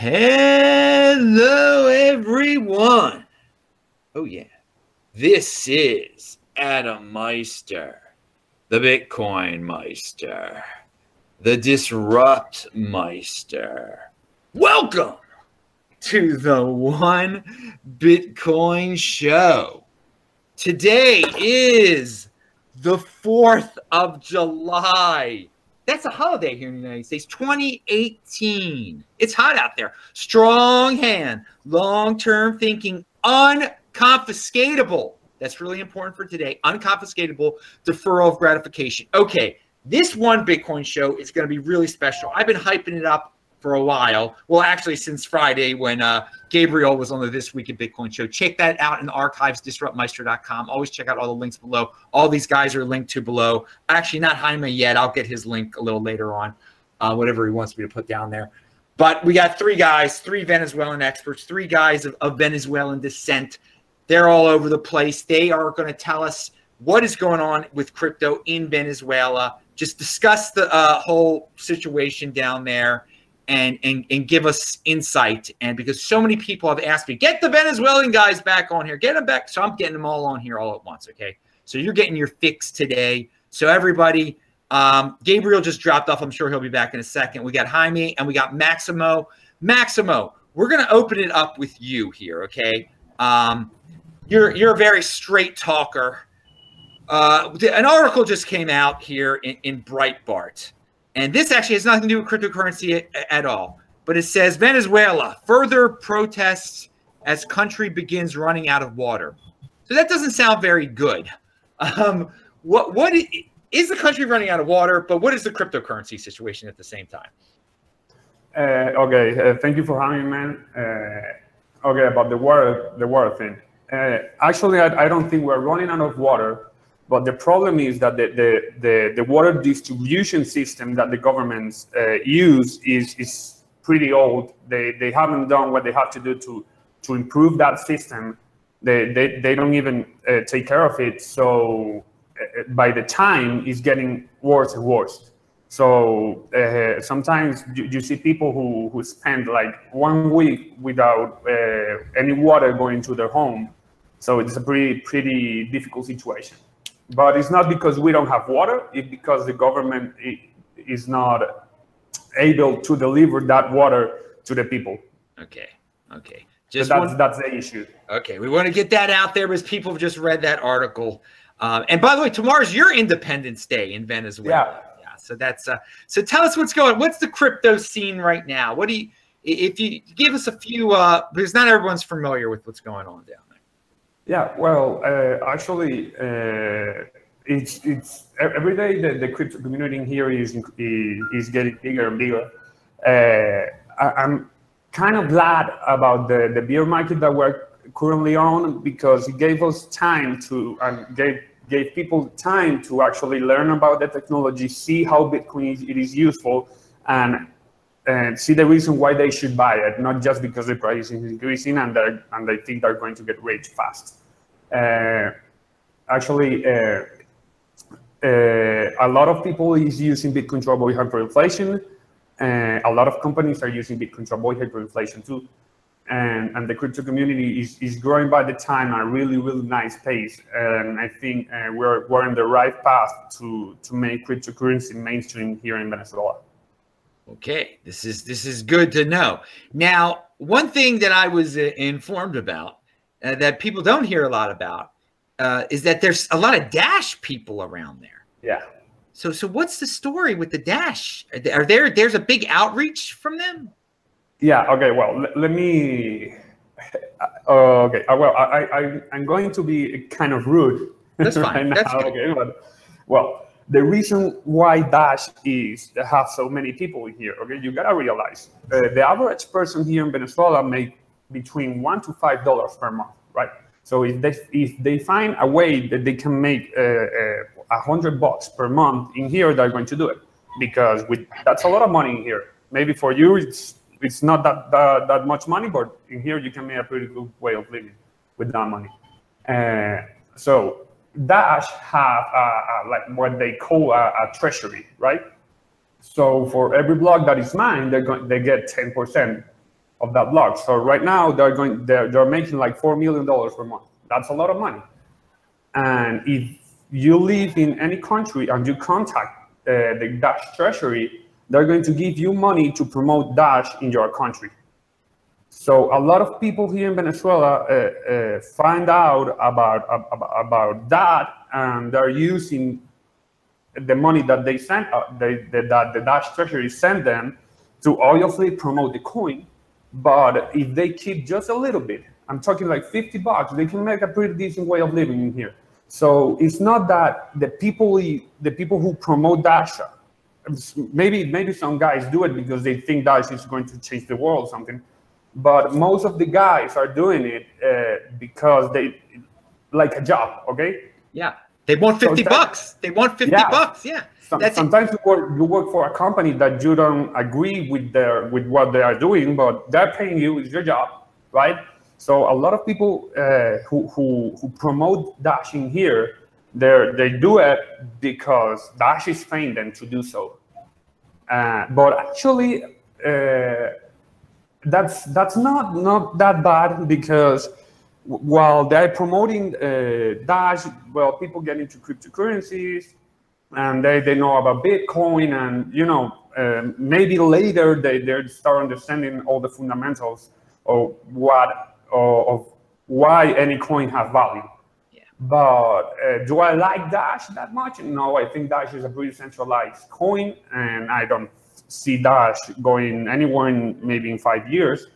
Hello, everyone. Oh, yeah. This is Adam Meister, the BitcoinMeister, the DisruptMeister. Welcome to the One Bitcoin Show. Today is the 4th of July. That's a holiday here in the United States. 2018. It's hot out there. Strong hand, long term thinking, unconfiscatable. That's really important for today. Unconfiscatable deferral of gratification. Okay, this one Bitcoin show is going to be really special. I've been hyping it up for a while. Well, actually, since Friday when uh, Gabriel was on the This Week in Bitcoin show. Check that out in the archives, disruptmeister.com. Always check out all the links below. All these guys are linked to below. Actually, not Jaime yet. I'll get his link a little later on, uh, whatever he wants me to put down there. But we got three guys, three Venezuelan experts, three guys of, of Venezuelan descent. They're all over the place. They are going to tell us what is going on with crypto in Venezuela. Just discuss the uh, whole situation down there and, and and give us insight. And because so many people have asked me, get the Venezuelan guys back on here, get them back. So I'm getting them all on here all at once. Okay. So you're getting your fix today. So everybody, um, Gabriel just dropped off. I'm sure he'll be back in a second. We got Jaime and we got Maximo. Maximo, we're gonna open it up with you here. Okay. Um, you're you're a very straight talker. Uh, an article just came out here in, in Breitbart and this actually has nothing to do with cryptocurrency at, all. But it says Venezuela further protests as country begins running out of water. So that doesn't sound very good. Um, what what is the country running out of water? But what is the cryptocurrency situation at the same time? Uh, okay, uh, thank you for having me, man. Uh, okay, about the water, the water thing. Uh, actually, I, I, don't think we're running out of water. But the problem is that the, the, the, the water distribution system that the governments uh, use is, is pretty old. They, they haven't done what they have to do to, to improve that system. They, they, they don't even uh, take care of it. So uh, by the time, it's getting worse and worse. So uh, sometimes you, you, see people who, who spend like one week without uh, any water going to their home. So it's a pretty, pretty difficult situation. But it's not because we don't have water, it's because the government is not able to deliver that water to the people. Okay. Okay. Just so that's, one, that's the issue. Okay. We want to get that out there because people have just read that article. Um, and by the way, tomorrow's your Independence Day in Venezuela. Yeah. yeah. So that's uh, so tell us what's going. What's the crypto scene right now? What do you if you give us a few uh, because not everyone's familiar with what's going on down yeah, well, uh, actually, uh, it's it's every day the, the crypto community here is is getting bigger and bigger. Uh, I, am kind of glad about the the bear market that we're currently on because it gave us time to and gave gave people time to actually learn about the technology, see how Bitcoin is, it is useful, and and see the reason why they should buy it, not just because the price is increasing and and they think they're going to get rich fast. Uh, actually, uh, uh, a lot of people is using Bitcoin to avoid hyperinflation. a lot of companies are using Bitcoin to avoid hyperinflation too. And, and the crypto community is, is growing by the time at a really, really nice pace. And I think uh, we're, we're in the right path to, to make cryptocurrency mainstream here in Venezuela. Okay, this is this is good to know. Now, one thing that I was uh, informed about uh, that people don't hear a lot about uh, is that there's a lot of Dash people around there. Yeah. So, so what's the story with the Dash? Are there there's a big outreach from them? Yeah. Okay. Well, let me. Uh, okay. Uh, well, I, I I'm going to be kind of rude. That's fine. Right That's now. Okay. But well, the reason why Dash is have so many people here. Okay, you gotta realize uh, the average person here in Venezuela make between one to five dollars per month, right? So if they if they find a way that they can make uh, uh, a hundred bucks per month in here, they're going to do it because with that's a lot of money in here. Maybe for you it's it's not that that, that much money, but in here you can make a pretty good way of living with that money. Uh, so Dash have a, a, like what they call a, a, treasury, right? So for every block that is mined, they they get ten percent of that block. So right now they're going they're, they're making like four million dollars per month. That's a lot of money. And if you live in any country and you contact uh, the Dash Treasury, they're going to give you money to promote Dash in your country. So a lot of people here in Venezuela uh, uh, find out about, about, about that, and they're using the money that they sent, uh, they, the, that the Dash Treasury sent them to obviously promote the coin. But if they keep just a little bit, I'm talking like 50 bucks, they can make a pretty decent way of living in here. So it's not that the people the people who promote Dasha, maybe maybe some guys do it because they think Dasha is going to change the world or something but most of the guys are doing it uh, because they like a job okay yeah they want 50 so bucks they want 50 yeah. bucks yeah Some, sometimes you work, you work for a company that you don't agree with their with what they are doing but they're paying you it's your job right? So a lot of people uh, who, who who promote dashing here they they do it because dash is paying them to do so. Uh, but actually uh, that's that's not not that bad because while they're promoting uh, Dash, well, people get into cryptocurrencies and they, they know about Bitcoin and, you know, uh, maybe later they, they start understanding all the fundamentals of what, of, of why any coin has value. Yeah. But uh, do I like Dash that much? No, I think Dash is a pretty centralized coin and I don't see Dash going anywhere in maybe in five years.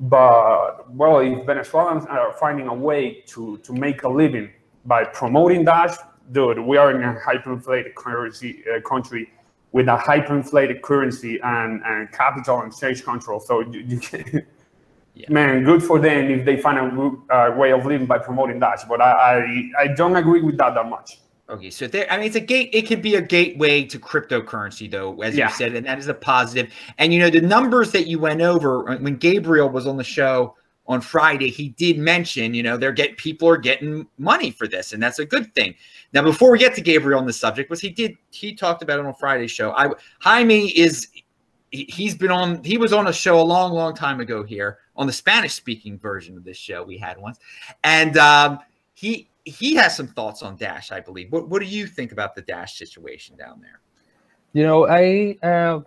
But well, if Venezuelans are finding a way to, to make a living by promoting Dash, dude, we are in a hyperinflated currency uh, country with a hyperinflated currency and, and capital and exchange control. So you, you can, yeah. man, good for them if they find a uh, way of living by promoting Dash. But I, I, I don't agree with that that much. Okay, so there, I mean, it's a gate. It can be a gateway to cryptocurrency, though, as yeah. you said, and that is a positive. And you know, the numbers that you went over uh, when Gabriel was on the show on Friday, he did mention, you know, they're getting people are getting money for this, and that's a good thing. Now, before we get to Gabriel on the subject, was he did he talked about it on Friday's show? I Jaime is he's been on he was on a show a long, long time ago here on the Spanish speaking version of this show we had once, and um, he he has some thoughts on Dash, I believe. What what do you think about the Dash situation down there? You know, I uh,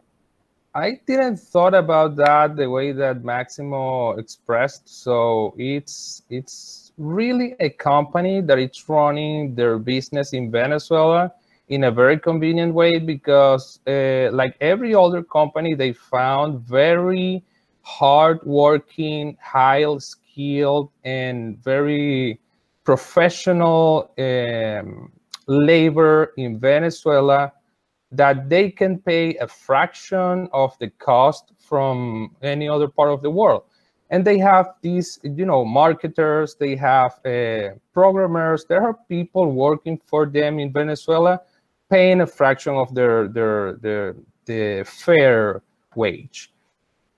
I didn't thought about that the way that Maximo expressed. So it's it's really a company that it's running their business in Venezuela in a very convenient way because uh, like every other company they found very hardworking high skilled and very professional um, labor in Venezuela that they can pay a fraction of the cost from any other part of the world. And they have these, you know, marketers, they have uh, programmers, there are people working for them in Venezuela paying a fraction of their, their, their, the fair wage.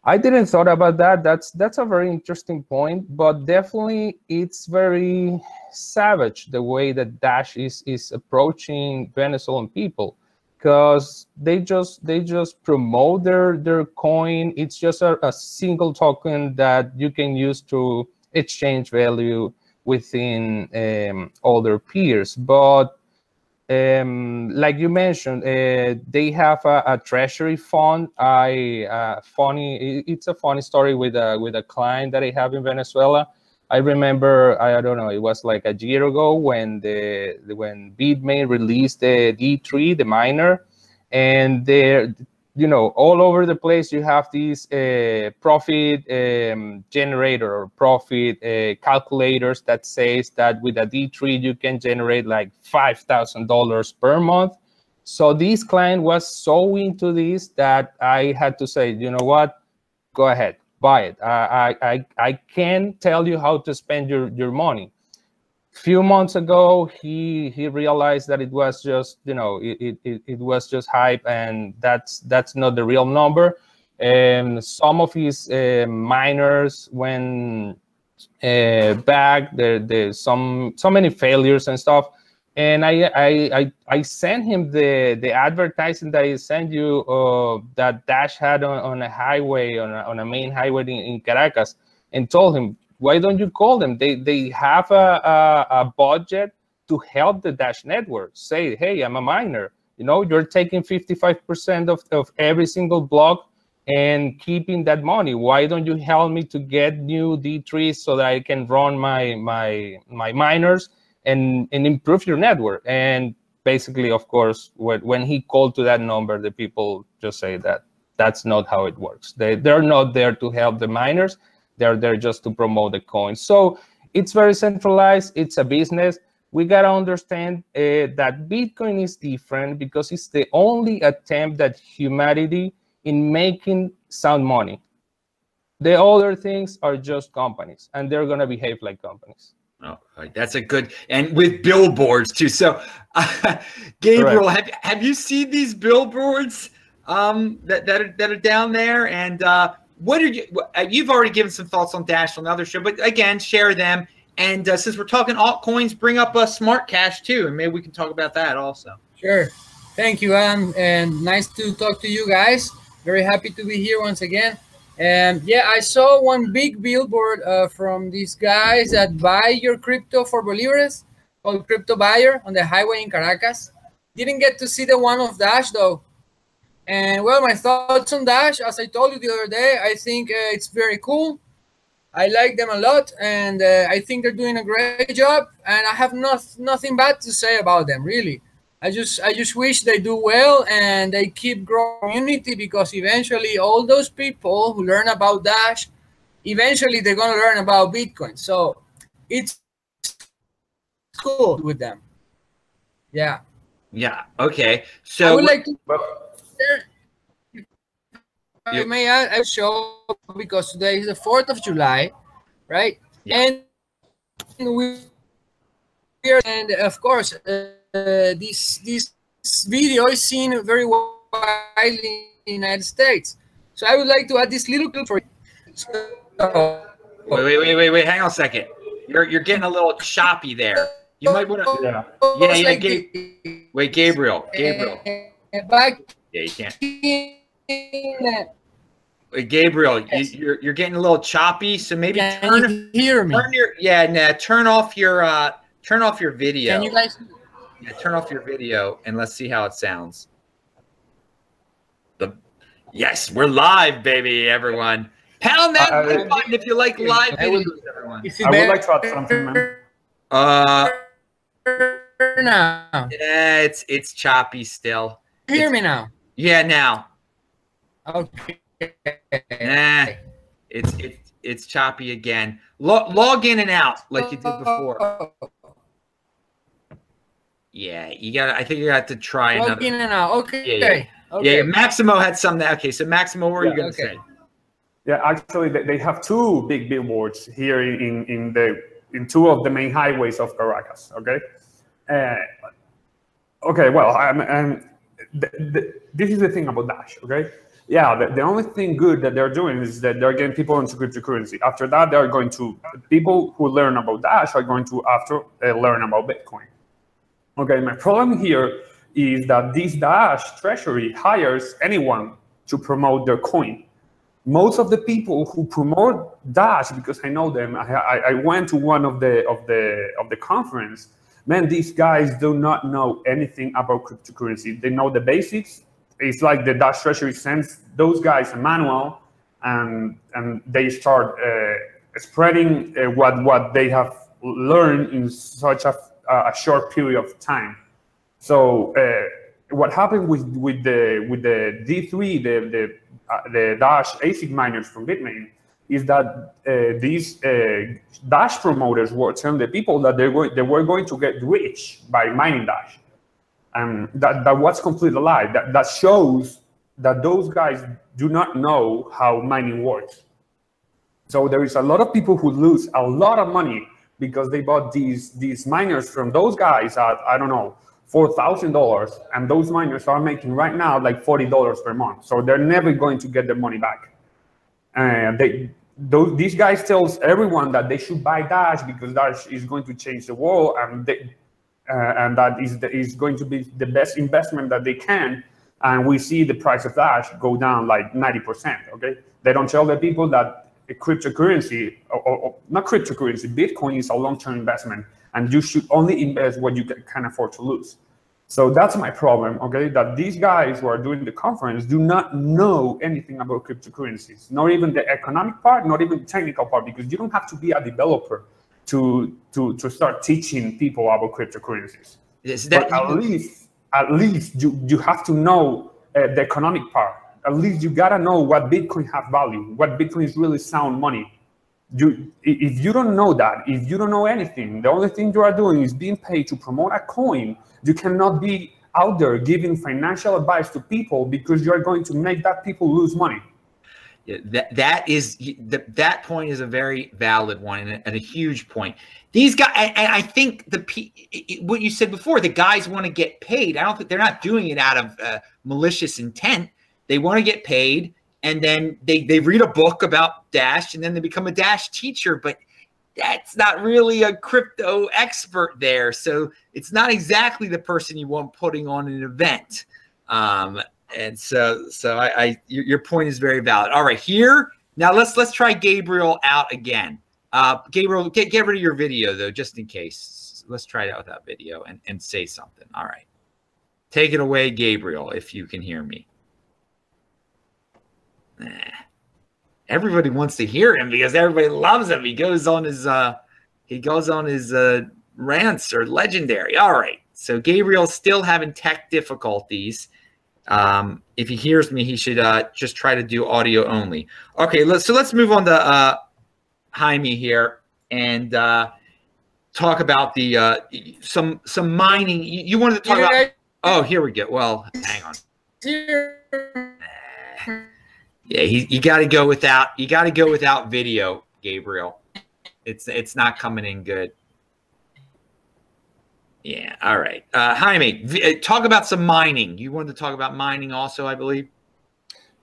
I didn't thought about that. That's that's a very interesting point, but definitely it's very savage the way that Dash is is approaching Venezuelan people because they just they just promote their their coin. It's just a, a single token that you can use to exchange value within um, other peers, but um, like you mentioned, uh, they have a, a, treasury fund. I uh, funny, it's a funny story with a with a client that I have in Venezuela. I remember, I don't know, it was like a year ago when the when Bitmain released the D3, the miner, and there you know, all over the place, you have these uh, profit um, generator or profit uh, calculators that says that with a D3, you can generate like $5,000 per month. So this client was so into this that I had to say, you know what, go ahead, buy it. I, I, I can tell you how to spend your, your money. Few months ago he he realized that it was just you know it, it, it was just hype and that's that's not the real number. And some of his uh, miners went uh, back. There there's some so many failures and stuff and I I I, I sent him the the advertising that I sent you uh, that Dash had on, on a highway on a, on a main highway in, in Caracas, and told him why don't you call them? They they have a, a, a budget to help the Dash network. Say, hey, I'm a miner. You know, you're taking 55% of, of every single block and keeping that money. Why don't you help me to get new D3s so that I can run my my my miners and and improve your network? And basically, of course, when, he called to that number, the people just say that that's not how it works. They they're not there to help the miners. They're there just to promote the coin. So it's very centralized. It's a business. We gotta understand uh, that Bitcoin is different because it's the only attempt that humanity in making sound money. The other things are just companies, and they're gonna behave like companies. Oh, right. that's a good and with billboards too. So, uh, Gabriel, have have you seen these billboards um, that that are, that are down there? And uh, what are you? Uh, you've already given some thoughts on Dash on the other show, but again, share them. And uh, since we're talking altcoins, bring up a SmartCash too, and maybe we can talk about that also. Sure. Thank you, Adam, and nice to talk to you guys. Very happy to be here once again. And yeah, I saw one big billboard uh, from these guys that buy your crypto for Bolivares, called CryptoBuyer on the highway in Caracas. Didn't get to see the one of Dash though. And well, my thoughts on Dash, as I told you the other day, I think uh, it's very cool. I like them a lot, and uh, I think they're doing a great job. And I have not, nothing bad to say about them, really. I just, I just wish they do well and they keep growing community because eventually all those people who learn about Dash, eventually they're gonna learn about Bitcoin. So it's cool with them. Yeah. Yeah. Okay. So I So would like to You- I may add a show because today is the 4th of July, right? Yeah. And we we are, and of course, uh, this this video is seen very widely in the United States. So I would like to add this little clip for you. So, wait, wait, wait, wait, wait. Hang on a second. You're you're getting a little choppy there. You might want to. Yeah. Yeah, It's yeah, like Gabe- the- Wait, Gabriel. Gabriel. uh, back Yeah, you can't. Wait, Gabriel, you, Yes. you're you're getting a little choppy. So maybe can turn you hear me? turn your yeah, nah, turn off your uh turn off your video. Can you guys? Yeah, turn off your video and let's see how it sounds. The yes, we're live, baby, everyone. Pound that I- I- like button if you like live I would- videos, everyone. Is it I would like to add something, man. Uh, now? yeah, it's it's choppy still. Hear me now? Yeah, now, Okay. nah, it's it's it's choppy again. Lo- log in and out like you did before. Yeah, you got. to I think you got to try Log another. in and out. Okay. Yeah, yeah. Okay. Yeah, Maximo had something. Okay, so Maximo, what are you gonna okay. say? Yeah, actually, they they have two big billboards here in, in the in two of the main highways of Caracas. Okay, uh, okay. Well, I'm, I'm, the, the, this is the thing about Dash. Okay, yeah. The, the only thing good that they're doing is that they're getting people into cryptocurrency. After that, they're going to people who learn about Dash are going to after uh, learn about Bitcoin. Okay, my problem here is that this Dash treasury hires anyone to promote their coin most of the people who promote Dash, because I know them, I, I, went to one of the of the of the conference. Man, these guys do not know anything about cryptocurrency. They know the basics. It's like the Dash Treasury sends those guys a manual, and and they start uh, spreading uh, what what they have learned in such a, a short period of time. So uh, what happened with with the with the D three the the uh, the Dash ASIC miners from Bitmain is that uh, these uh, Dash promoters were telling the people that they were they were going to get rich by mining Dash, and that that was completely lie. That that shows that those guys do not know how mining works. So there is a lot of people who lose a lot of money because they bought these these miners from those guys at I don't know four thousand dollars, and those miners are making right now like forty dollars per month. So they're never going to get their money back. And they those these guys tells everyone that they should buy Dash because Dash is going to change the world, and they uh, and that is, the, is going to be the best investment that they can. And we see the price of Dash go down like 90%. Okay, they don't tell the people that a cryptocurrency or, or not cryptocurrency, Bitcoin is a long-term investment, and you should only invest what you can afford to lose. So that's my problem, okay? That these guys who are doing the conference do not know anything about cryptocurrencies, not even the economic part, not even the technical part, because you don't have to be a developer to to to start teaching people about cryptocurrencies. That but at least at least you you have to know uh, the economic part. At least you gotta know what Bitcoin have value, what Bitcoin is really sound money. You if you don't know that, if you don't know anything, the only thing you are doing is being paid to promote a coin. You cannot be out there giving financial advice to people because you are going to make that people lose money that that is that that point is a very valid one and a, and a huge point. These guys, and I think the what you said before, the guys want to get paid. I don't think they're not doing it out of uh, malicious intent. They want to get paid, and then they they read a book about Dash, and then they become a Dash teacher. But that's not really a crypto expert there, so it's not exactly the person you want putting on an event. Um, and so so I, I your, point is very valid. All right, here now let's let's try Gabriel out again. Uh, Gabriel, get get rid of your video though, just in case. Let's try it out without video and and say something. All right, take it away, Gabriel, if you can hear me. Everybody wants to hear him because everybody loves him. He goes on his uh he goes on his uh rants or legendary. All right. So Gabriel's still having tech difficulties. Um, if he hears me, he should uh, just try to do audio only. Okay, let's, so let's move on to uh, Jaime here and uh, talk about the uh, some some mining. You, you wanted to talk yeah, about? Oh, here we go. Well, hang on. Yeah, he, you got to go without you got to go without video, Gabriel. It's it's not coming in good. Yeah. All right. Uh, Jaime, uh, talk about some mining. You wanted to talk about mining also, I believe.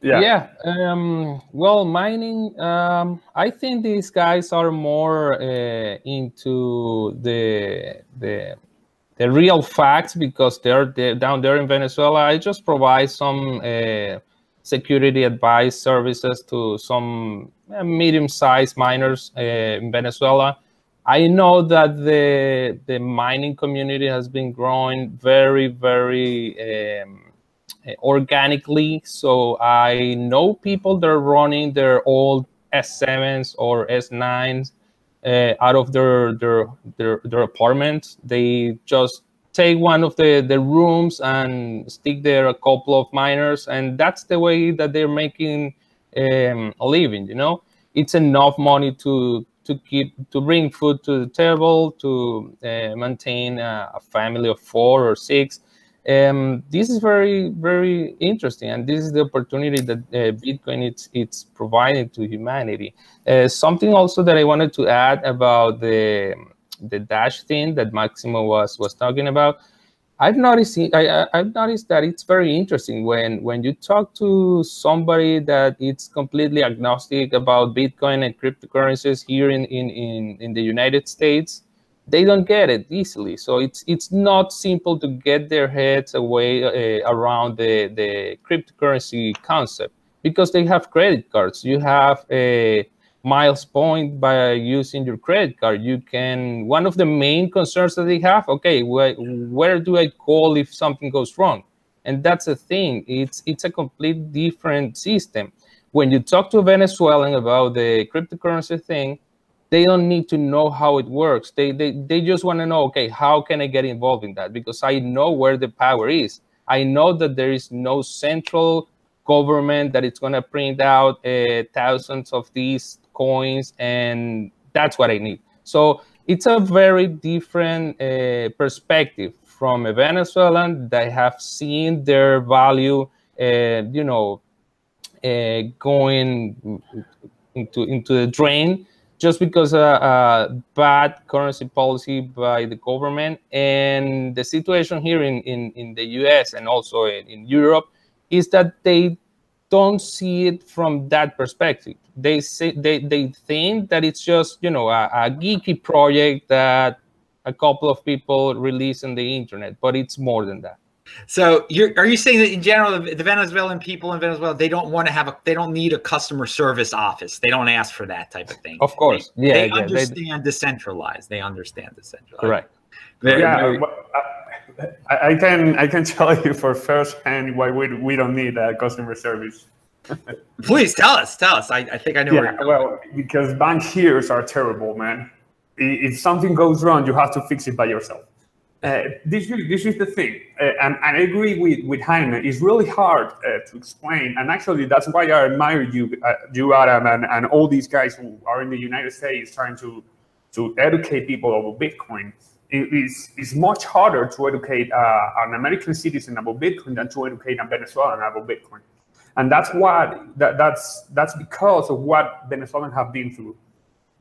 Yeah. Yeah. Um, well, mining. Um, I think these guys are more uh, into the the the real facts because they're, they're, down there in Venezuela. I just provide some uh, security advice services to some uh, medium-sized miners uh, in Venezuela I know that the the mining community has been growing very, very um, organically. So I know people that are running their old S7s or S9s uh, out of their, their their their apartments. They just take one of the the rooms and stick there a couple of miners, and that's the way that they're making um, a living. You know, it's enough money to to keep to bring food to the table to uh, maintain a, a, family of four or six um, this is very very interesting and this is the opportunity that uh, bitcoin it's it's providing to humanity uh, something also that i wanted to add about the the dash thing that maximo was was talking about I've noticed I, have noticed that it's very interesting when when you talk to somebody that it's completely agnostic about Bitcoin and cryptocurrencies here in in in, in the United States, they don't get it easily. So it's it's not simple to get their heads away uh, around the the cryptocurrency concept because they have credit cards. You have a miles point by using your credit card. You can, one of the main concerns that they have, okay, wh where do I call if something goes wrong? And that's the thing, it's, it's a complete different system. When you talk to a Venezuelan about the cryptocurrency thing, they don't need to know how it works. They, they, they just want to know, okay, how can I get involved in that? Because I know where the power is. I know that there is no central government that it's going to print out uh, thousands of these coins, and that's what I need. So it's a very different uh, perspective from a Venezuelan that have seen their value, uh, you know, uh, going into into the drain just because a bad currency policy by the government and the situation here in, in, in the US and also in, in Europe is that they don't see it from that perspective they say they, they think that it's just you know a, a geeky project that a couple of people release on the internet, but it's more than that. So you're are you saying that in general the, the Venezuelan people in Venezuela they don't want to have a they don't need a customer service office. They don't ask for that type of thing. Of course. They, yeah, they yeah, they- understand decentralized. They understand decentralized. correct. Very- yeah, very- well, I, I can I can tell you for first hand why we, we don't need a customer service. Please tell us. Tell us. I, I think I know where Yeah, you're well, because bankiers are terrible, man. If something goes wrong, you have to fix it by yourself. Uh, this, is, this is the thing, uh, and, and I agree with, with Jaime. It's really hard uh, to explain, and actually, that's why I admire you, uh, you Adam, and, and all these guys who are in the United States trying to, to educate people about Bitcoin. It is it's much harder to educate uh, an American citizen about Bitcoin than to educate a Venezuelan about Bitcoin and that's why that, that's that's because of what Venezuelans have been through.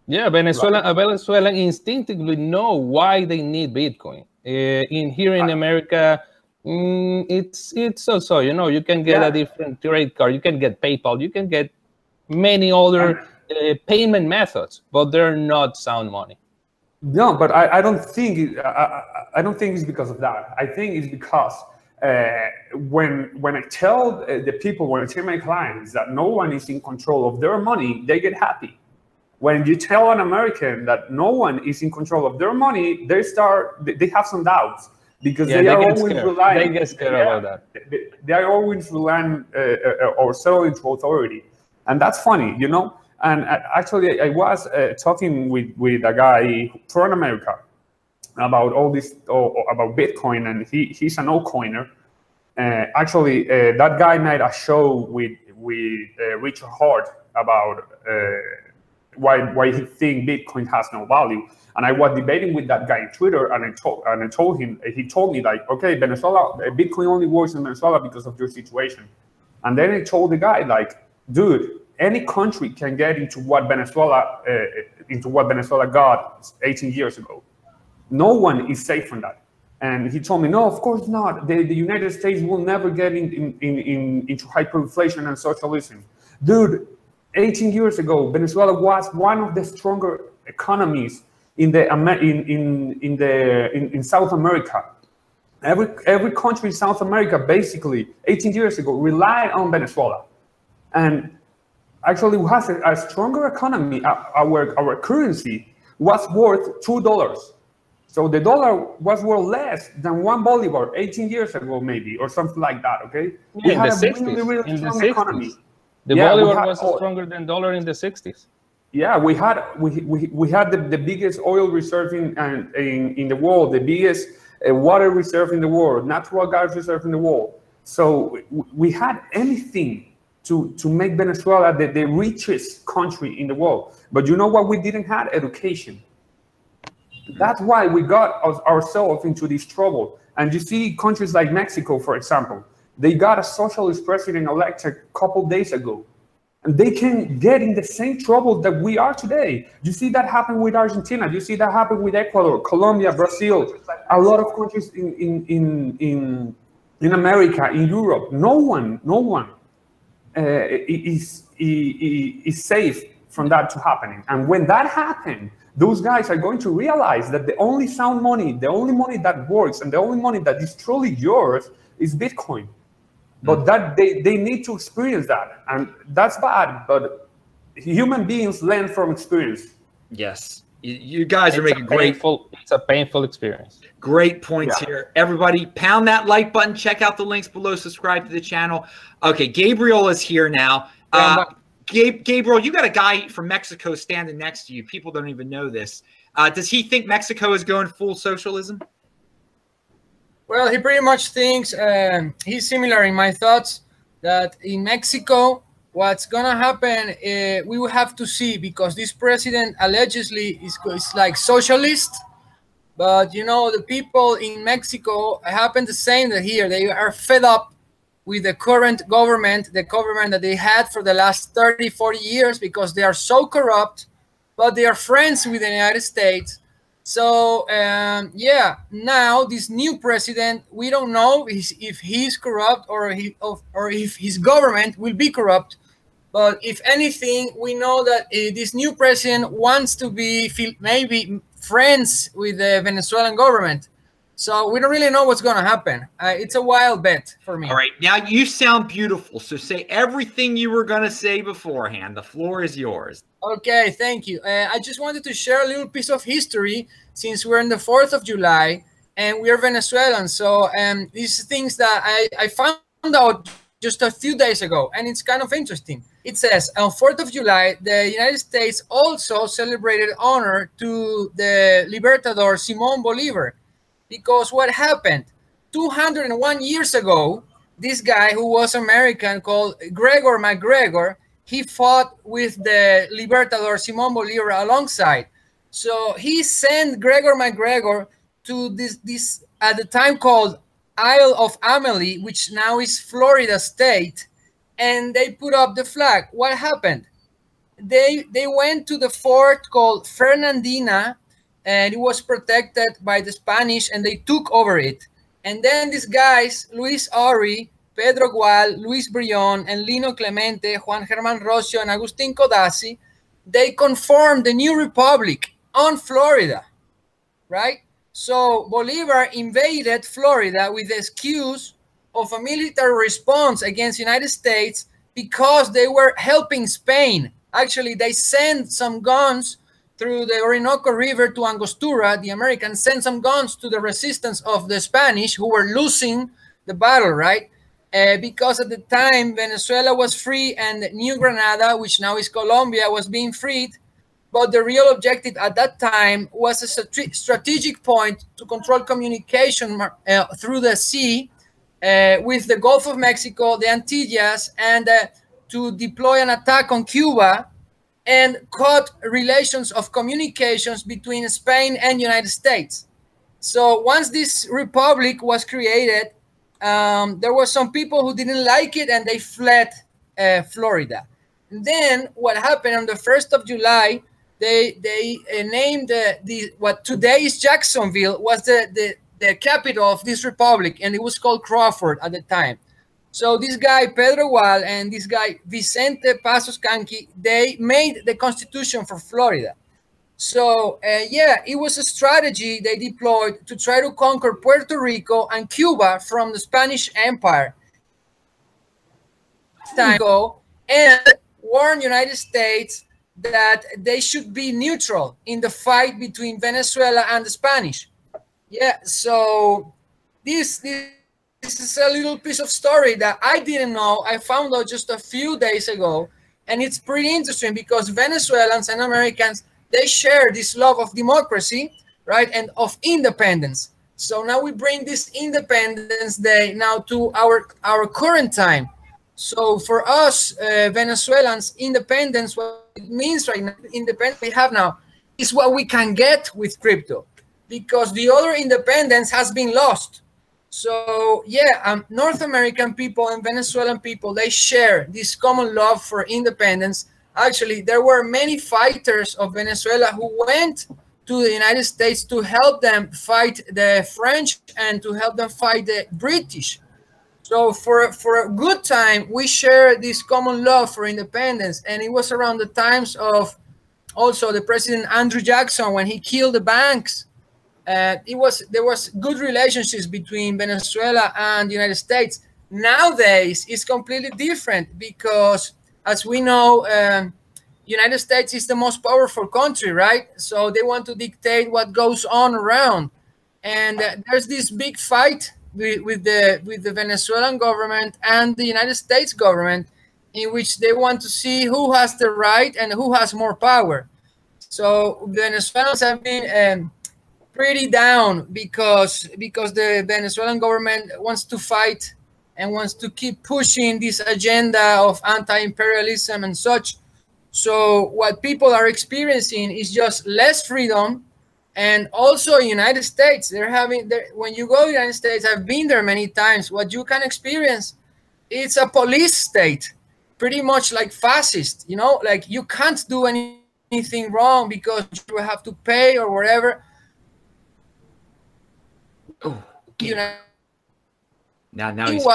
Yeah, Venezuela, a Venezuelan instinctively know why they need Bitcoin. Uh, in here in Right. America, mm, it's it's also you know you can get Yeah. a different credit card, you can get PayPal, you can get many other uh, payment methods, but they're not sound money. No, but I, I don't think it, I, I- I don't think it's because of that. I think it's because uh, when when I tell uh, the people, when I tell my clients that no one is in control of their money, they get happy. When you tell an American that no one is in control of their money, they start they- have some doubts because Yeah, they, they are always scared. relying. They get scared Yeah. about that. they, they are always relying uh, uh, or settling to authority, and that's funny, you know. And uh, actually, I was uh, talking with with a guy from America about all this or, or about Bitcoin, and he he's an altcoiner. Uh, actually, uh, that guy made a show with with uh, Richard Heart about uh, why why he think Bitcoin has no value. And I was debating with that guy on Twitter, and I told and I told him he told me like, okay, Venezuela, uh, Bitcoin only works in Venezuela because of your situation. And then I told the guy like, dude, any country can get into what Venezuela uh, into what Venezuela got 18 years ago. No one is safe from that. And he told me, no, of course not. The, the United States will never get in, in, in, in, into hyperinflation and socialism. Dude, 18 years ago, Venezuela was one of the stronger economies in the in, in, in the in, in South America. Every every country in South America, basically, 18 years ago, relied on Venezuela, and actually has a, a stronger economy. Uh, Our our currency was worth two dollars. So the dollar was worth less than one bolivar 18 years ago, maybe, or something like that. Okay, Yeah, in the a 60s. really, really in the strong 60s. economy. The Yeah, Bolivar had was oil. stronger than dollar in the 60s. Yeah, we had we, we, we had the, the biggest oil reserve in, and- in in the world, the biggest uh, water reserve in the world, natural gas reserve in the world. So we, we had anything to to make Venezuela the, the richest country in the world. But you know what? We didn't have education. That's why we got ourselves into this trouble. And you see countries like Mexico, for example, they got a socialist president elected a couple days ago and they can get in the same trouble that we are today. You see that happen with Argentina. You see that happen with Ecuador, Colombia, Brazil, a lot of countries in in in in, in America, in Europe. No one, no one uh, is, is is safe from that to happening. And when that happens, those guys are going to realize that the only sound money, the only money that works, and the only money that is truly yours is Bitcoin but that they, they need to experience that and that's bad but human beings learn from experience Yes. You, you guys are It's a making great painful, it's a painful experience. Great points Yeah. here. Everybody, pound that like button. Check out the links below. Subscribe to the channel. Okay, Gabriel is here now. Uh, back. Gabriel, you got a guy from Mexico standing next to you. People don't even know this. Uh, does he think Mexico is going full socialism? Well, he pretty much thinks um, he's similar in my thoughts that in Mexico, what's gonna happen, uh, we will have to see because this president allegedly is, is like socialist, but you know the people in Mexico happen the same that here. They are fed up with the current government, the government that they had for the last 30, 40 years because they are so corrupt, but they are friends with the United States. So um, yeah, now this new president, we don't know if, he's corrupt or he or if his government will be corrupt. But if anything, we know that uh, this new president wants to be maybe friends with the Venezuelan government. So we don't really know what's going to happen. Uh, it's a wild bet for me. All right, now you sound beautiful. So say everything you were going to say beforehand. The floor is yours. Okay, thank you. Uh, I just wanted to share a little piece of history since we're in the 4th of July and we are Venezuelan. So um, these things that I, I found out just a few days ago, and it's kind of interesting. It says on 4th of July, the United States also celebrated honor to the Libertador Simon Bolivar because what happened? 201 years ago this guy who was american called Gregor MacGregor he fought with the libertador simon bolivar alongside. So he sent Gregor MacGregor to this this at the time called isle of Amelia which now is florida state and they put up the flag. What happened? They they went to the fort called fernandina and it was protected by the Spanish and they took over it. And then these guys, Luis Aury, Pedro Gual, Luis Brion, and Lino Clemente, Juan Germán Roscio, and Agustín Codazzi, they conformed the new republic on Florida, right? So Bolivar invaded Florida with the excuse of a military response against the United States because they were helping Spain. Actually, they sent some guns through the Orinoco River to Angostura, the Americans sent some guns to the resistance of the Spanish who were losing the battle, right? Uh, because at the time Venezuela was free and New Granada, which now is Colombia, was being freed. But the real objective at that time was a strategic point to control communication uh, through the sea uh, with the Gulf of Mexico, the Antilles, and uh, to deploy an attack on Cuba and cut relations of communications between Spain and United States. So once this republic was created, um, there were some people who didn't like it and they fled uh, Florida. And then what happened on the first of July? They they uh, named the what today is Jacksonville was the, the the capital of this republic, and it was called Crawford at the time. So this guy Pedro Gual and this guy Vicente Pazos Kanki, they made the constitution for Florida. So uh, yeah, it was a strategy they deployed to try to conquer Puerto Rico and Cuba from the Spanish Empire. Time ago, and warn United States that they should be neutral in the fight between Venezuela and the Spanish. Yeah, so this this this is a little piece of story that I didn't know. I found out just a few days ago, and it's pretty interesting because Venezuelans and Americans they share this love of democracy, right, and of independence. So now we bring this Independence Day now to our our current time. So for us uh, Venezuelans, independence, what it means right now, independence we have now, is what we can get with crypto, because the other independence has been lost so yeah, um, North American people and Venezuelan people they share this common love for independence. Actually, there were many fighters of Venezuela who went to the United States to help them fight the French and to help them fight the British. So for for a good time, we share this common love for independence, and it was around the times of also the President Andrew Jackson when he killed the banks uh, it was there was good relationships between Venezuela and the United States. Nowadays, it's completely different because, as we know, um, United States is the most powerful country, right? So they want to dictate what goes on around, and uh, there's this big fight with, with the with the Venezuelan government and the United States government, in which they want to see who has the right and who has more power. So Venezuelans have been. Um, pretty down because because the Venezuelan government wants to fight and wants to keep pushing this agenda of anti-imperialism and such. So what people are experiencing is just less freedom, and also United States. They're having they're, when you go United States. I've been there many times. What you can experience, it's a police state, pretty much like fascist. You know, like you can't do anything wrong because you have to pay or whatever Oh, you know, now now he's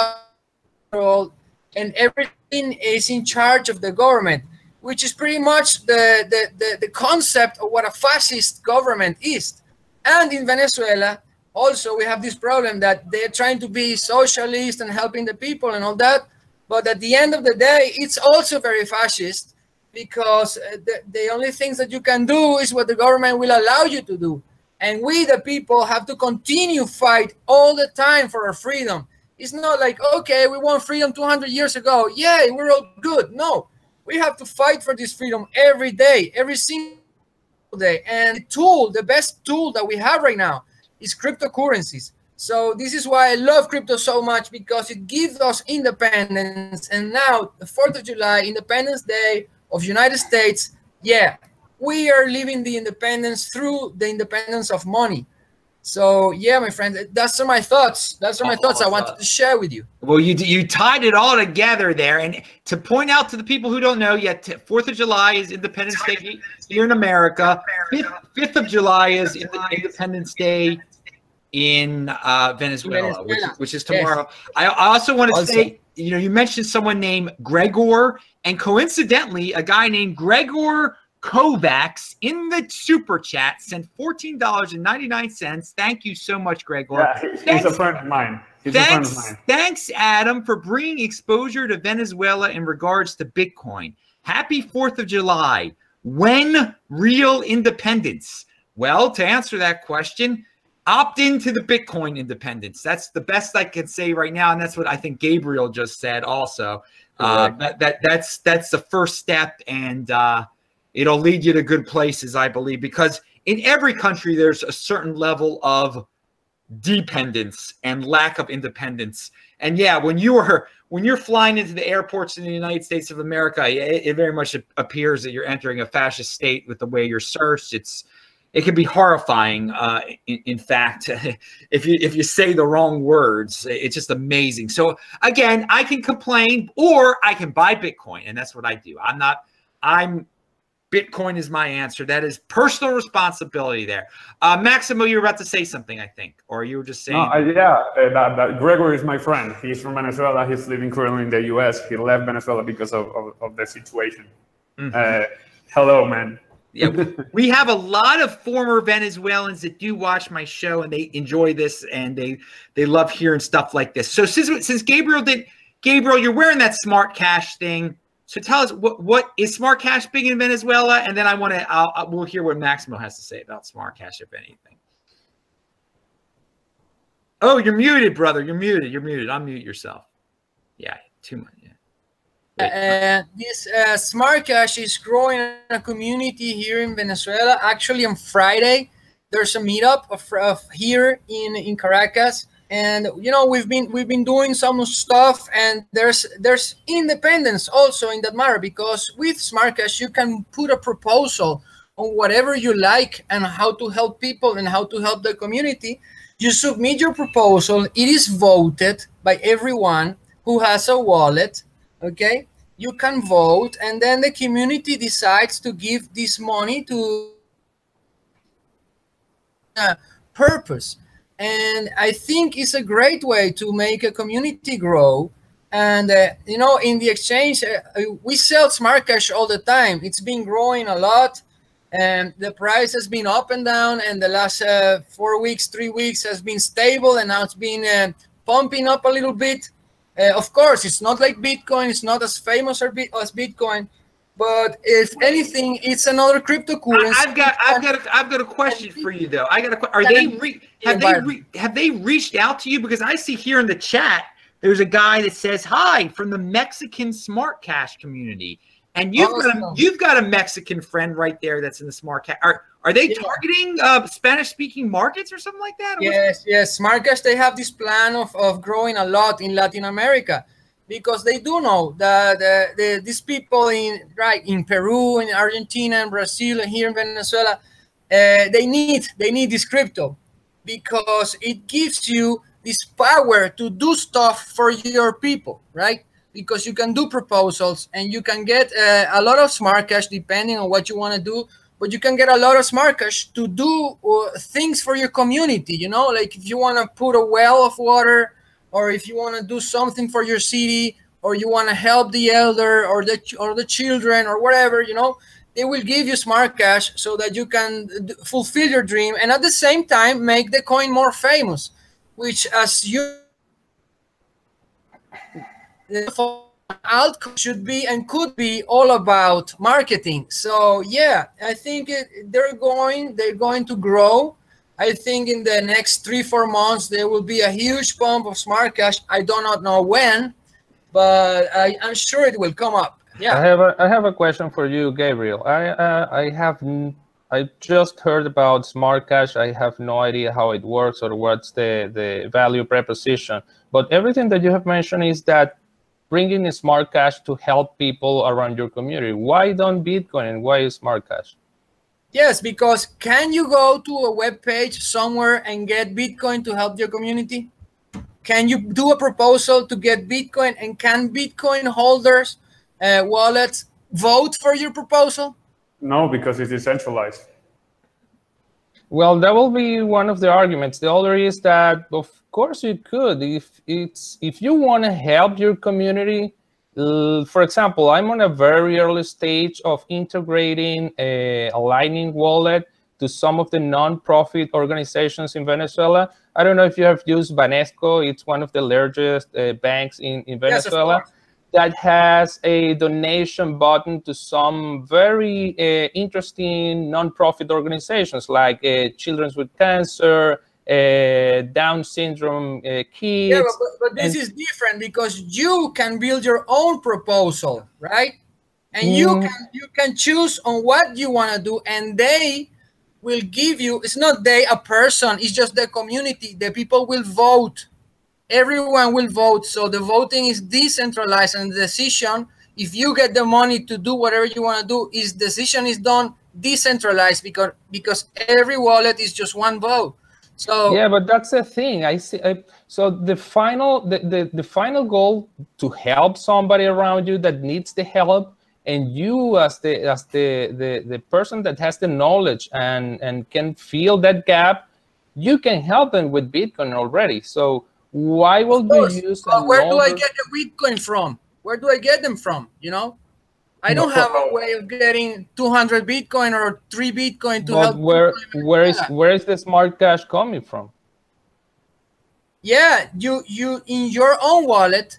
and everything is in charge of the government. which is pretty much the, the, the, the concept of what a fascist government is. And in Venezuela, also we have this problem that they're trying to be socialist and helping the people and all that. But at the end of the day, it's also very fascist because uh, the, the only things that you can do is what the government will allow you to do. And we, the people, have to continue fight all the time for our freedom. It's not like, okay, we won freedom 200 years ago. Yay, we're all good. No, we have to fight for this freedom every day, every single day. And the tool, the best tool that we have right now is cryptocurrencies. So this is why I love crypto so much because it gives us independence. And now the 4th of July, Independence Day of United States, yeah, we are living the independence through the independence of money. So yeah, my friend, that's my thoughts. That's my oh, thoughts I wanted to share with you. Well, you you tied it all together there, and to point out to the people who don't know yet, Fourth of July is Independence Day here in America. Fifth of July is Independence Day in uh, Venezuela, Venezuela. Which, which, is tomorrow. Yes. I, I, also want to also. say, you know, you mentioned someone named Gregor, and coincidentally, a guy named Gregor Kovacs in the super chat sent fourteen dollars and ninety nine cents. Thank you so much, Gregor. Yeah, he's thanks, a friend of mine. He's thanks, of mine. thanks, Adam, for bringing exposure to Venezuela in regards to Bitcoin. Happy Fourth of July. When real independence? Well, to answer that question, opt into the Bitcoin independence. That's the best I can say right now, and that's what I think Gabriel just said. Also, uh, that, that that's that's the first step, and uh, it'll lead you to good places, I believe, because in every country there's a certain level of dependence and lack of independence. And yeah, when you are when you're flying into the airports in the United States of America, it, it very much appears that you're entering a fascist state with the way you're searched. It's it can be horrifying. Uh, in, in, fact, if you if you say the wrong words, it's just amazing. So again, I can complain or I can buy Bitcoin, and that's what I do. I'm not. I'm Bitcoin is my answer. That is personal responsibility there. Uh, Maximo, you were about to say something, I think, or you were just saying. No, uh, yeah, uh, that, that Gregory is my friend. He's from Venezuela. He's living currently in the U.S. He left Venezuela because of, of, of the situation. Mm-hmm. Uh, hello, man yeah, we have a lot of former Venezuelans that do watch my show and they enjoy this and they they love hearing stuff like this. So since since Gabriel did Gabriel, you're wearing that SmartCash thing. So tell us what what is SmartCash big in Venezuela, and then I want to I'll, we'll hear what Maximo has to say about SmartCash, if anything. Oh, you're muted, brother. You're muted. You're muted. Unmute yourself. Yeah, too much. Yeah. Uh, this uh, SmartCash is growing a community here in Venezuela. Actually, on Friday, there's a meetup of, of here in in Caracas, and you know we've been we've been doing some stuff, and there's there's independence also in that matter because with SmartCash you can put a proposal on whatever you like and how to help people and how to help the community. You submit your proposal. It is voted by everyone who has a wallet okay you can vote and then the community decides to give this money to a purpose and i think it's a great way to make a community grow. And uh, you know in the exchange uh, we sell SmartCash all the time. It's been growing a lot and the price has been up and down and the last uh, four weeks three weeks has been stable and now it's been uh, pumping up a little bit. Uh, of course, it's not like Bitcoin. It's not as famous as Bitcoin, but if anything, it's another cryptocurrency. I've got, I've got, a, I've got a question for you though. I got a. Are they re, have they re, have they reached out to you? Because I see here in the chat, there's a guy that says hi from the Mexican SmartCash community, and you've got a, you've got a Mexican friend right there that's in the SmartCash. Are are they yeah. targeting uh, Spanish speaking markets or something like that? Yes, yes. SmartCash they have this plan of, of growing a lot in Latin America because they do know that the, the, these people in right in Peru, in Argentina, and Brazil, and here in Venezuela, uh, they need they need this crypto because it gives you this power to do stuff for your people, right? Because you can do proposals and you can get uh, a lot of SmartCash depending on what you want to do but you can get a lot of SmartCash to do uh, things for your community you know like if you want to put a well of water or if you want to do something for your city or you want to help the elder or the or the children or whatever, you know, they will give you SmartCash so that you can fulfill your dream and at the same time make the coin more famous, which as you the outcome should be and could be all about marketing. So yeah, I think it, they're going they're going to grow. I think in the next three four months there will be a huge pump of SmartCash. I do not know when, but I, am sure it will come up. Yeah. I have a I have a question for you, Gabriel. I uh, I have I just heard about SmartCash. I have no idea how it works or what's the the value proposition. But everything that you have mentioned is that bringing SmartCash to help people around your community. Why don't Bitcoin and why SmartCash? Yes, because can you go to a web page somewhere and get Bitcoin to help your community? Can you do a proposal to get Bitcoin and can Bitcoin holders uh, wallets vote for your proposal? No, because it's decentralized. Well, that will be one of the arguments. The other is that, of course, you could. If it's if you want to help your community, for example, I'm on a very early stage of integrating a, a Lightning wallet to some of the non-profit organizations in Venezuela. I don't know if you have used Banesco. It's one of the largest uh, banks in, in Venezuela. Yes, that has a donation button to some very uh, interesting nonprofit organizations like uh, Children's with Cancer, uh, Down syndrome uh, kids. Yeah, but, but this and, is different because you can build your own proposal, right? And mm. you can you can choose on what you want to do, and they will give you. It's not they a person. It's just the community. The people will vote everyone will vote. So the voting is decentralized and the decision, if you get the money to do whatever you want to do, is decision is done decentralized because because every wallet is just one vote. So yeah, but that's the thing. I see. I, so the final the, the the final goal to help somebody around you that needs the help, and you as the as the the the person that has the knowledge and and can fill that gap, you can help them with Bitcoin already. So why will you use well, where do i get the bitcoin from where do i get them from you know i don't have a way of getting 200 bitcoin or 3 bitcoin to but help where where is where is the SmartCash coming from? Yeah you you in your own wallet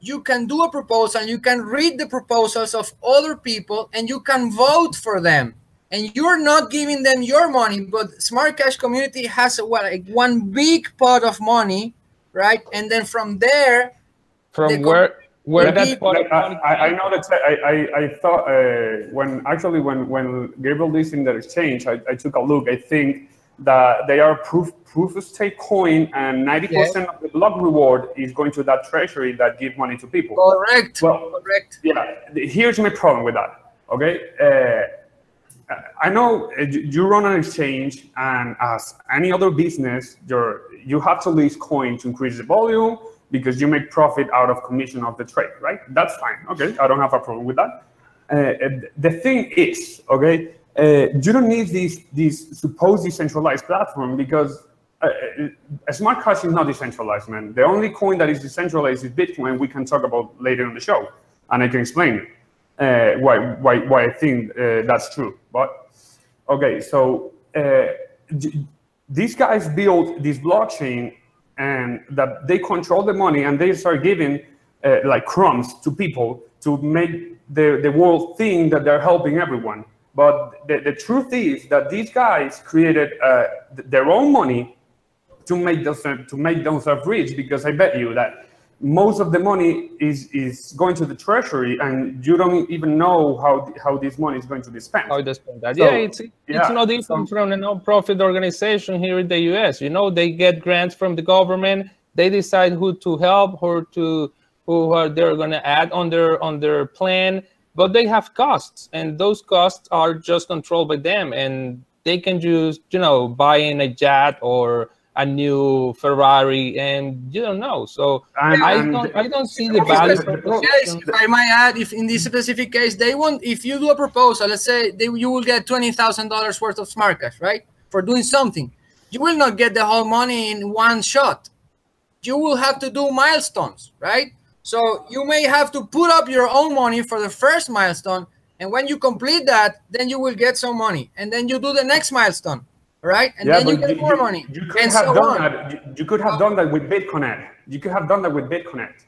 you can do a proposal you can read the proposals of other people and you can vote for them. And you're not giving them your money but SmartCash community has a, what like one big pot of money right? And then from there, from where where that like, I, I, know that I, I, I thought uh, when actually when when Gabriel in the exchange, I, I took a look. I think that they are proof proof of stake coin, and ninety percent of the block reward is going to that treasury that give money to people. Correct. Well, correct. Yeah. Here's my problem with that. Okay. Uh, I know uh, you run an exchange, and as any other business, you're you have to list coin to increase the volume because you make profit out of commission of the trade, right? That's fine. Okay, I don't have a problem with that. Uh, the thing is, okay, uh, you don't need this this supposed decentralized platform because uh, uh SmartCash is not decentralized, man. The only coin that is decentralized is Bitcoin. We can talk about later in the show, and I can explain uh, why why why I think uh, that's true. But okay, so uh, these guys build this blockchain and that they control the money and they start giving uh, like crumbs to people to make the, the world think that they're helping everyone. But the, the truth is that these guys created uh, their own money to make themselves to make themselves rich because I bet you that most of the money is is going to the treasury and you don't even know how how this money is going to be spent. How spend that so, yeah it's it's yeah, no different so, from a non-profit organization here in the us you know they get grants from the government. They decide who to help or to who are they're going to add on their on their plan but they have costs and those costs are just controlled by them and they can just you know buy in a jet or a new Ferrari, and you don't know. So and, I don't, I don't see the value. Yes, if oh, oh, I might add, if in this specific case they want, if you do a proposal, let's say they, you will get twenty thousand dollars worth of smart cash, right, for doing something. You will not get the whole money in one shot. You will have to do milestones, right? So you may have to put up your own money for the first milestone, and when you complete that, then you will get some money, and then you do the next milestone, right? And Yeah, then you get more money, You could and have so done on. that. You, you could have done that with BitConnect. You could have done that with BitConnect.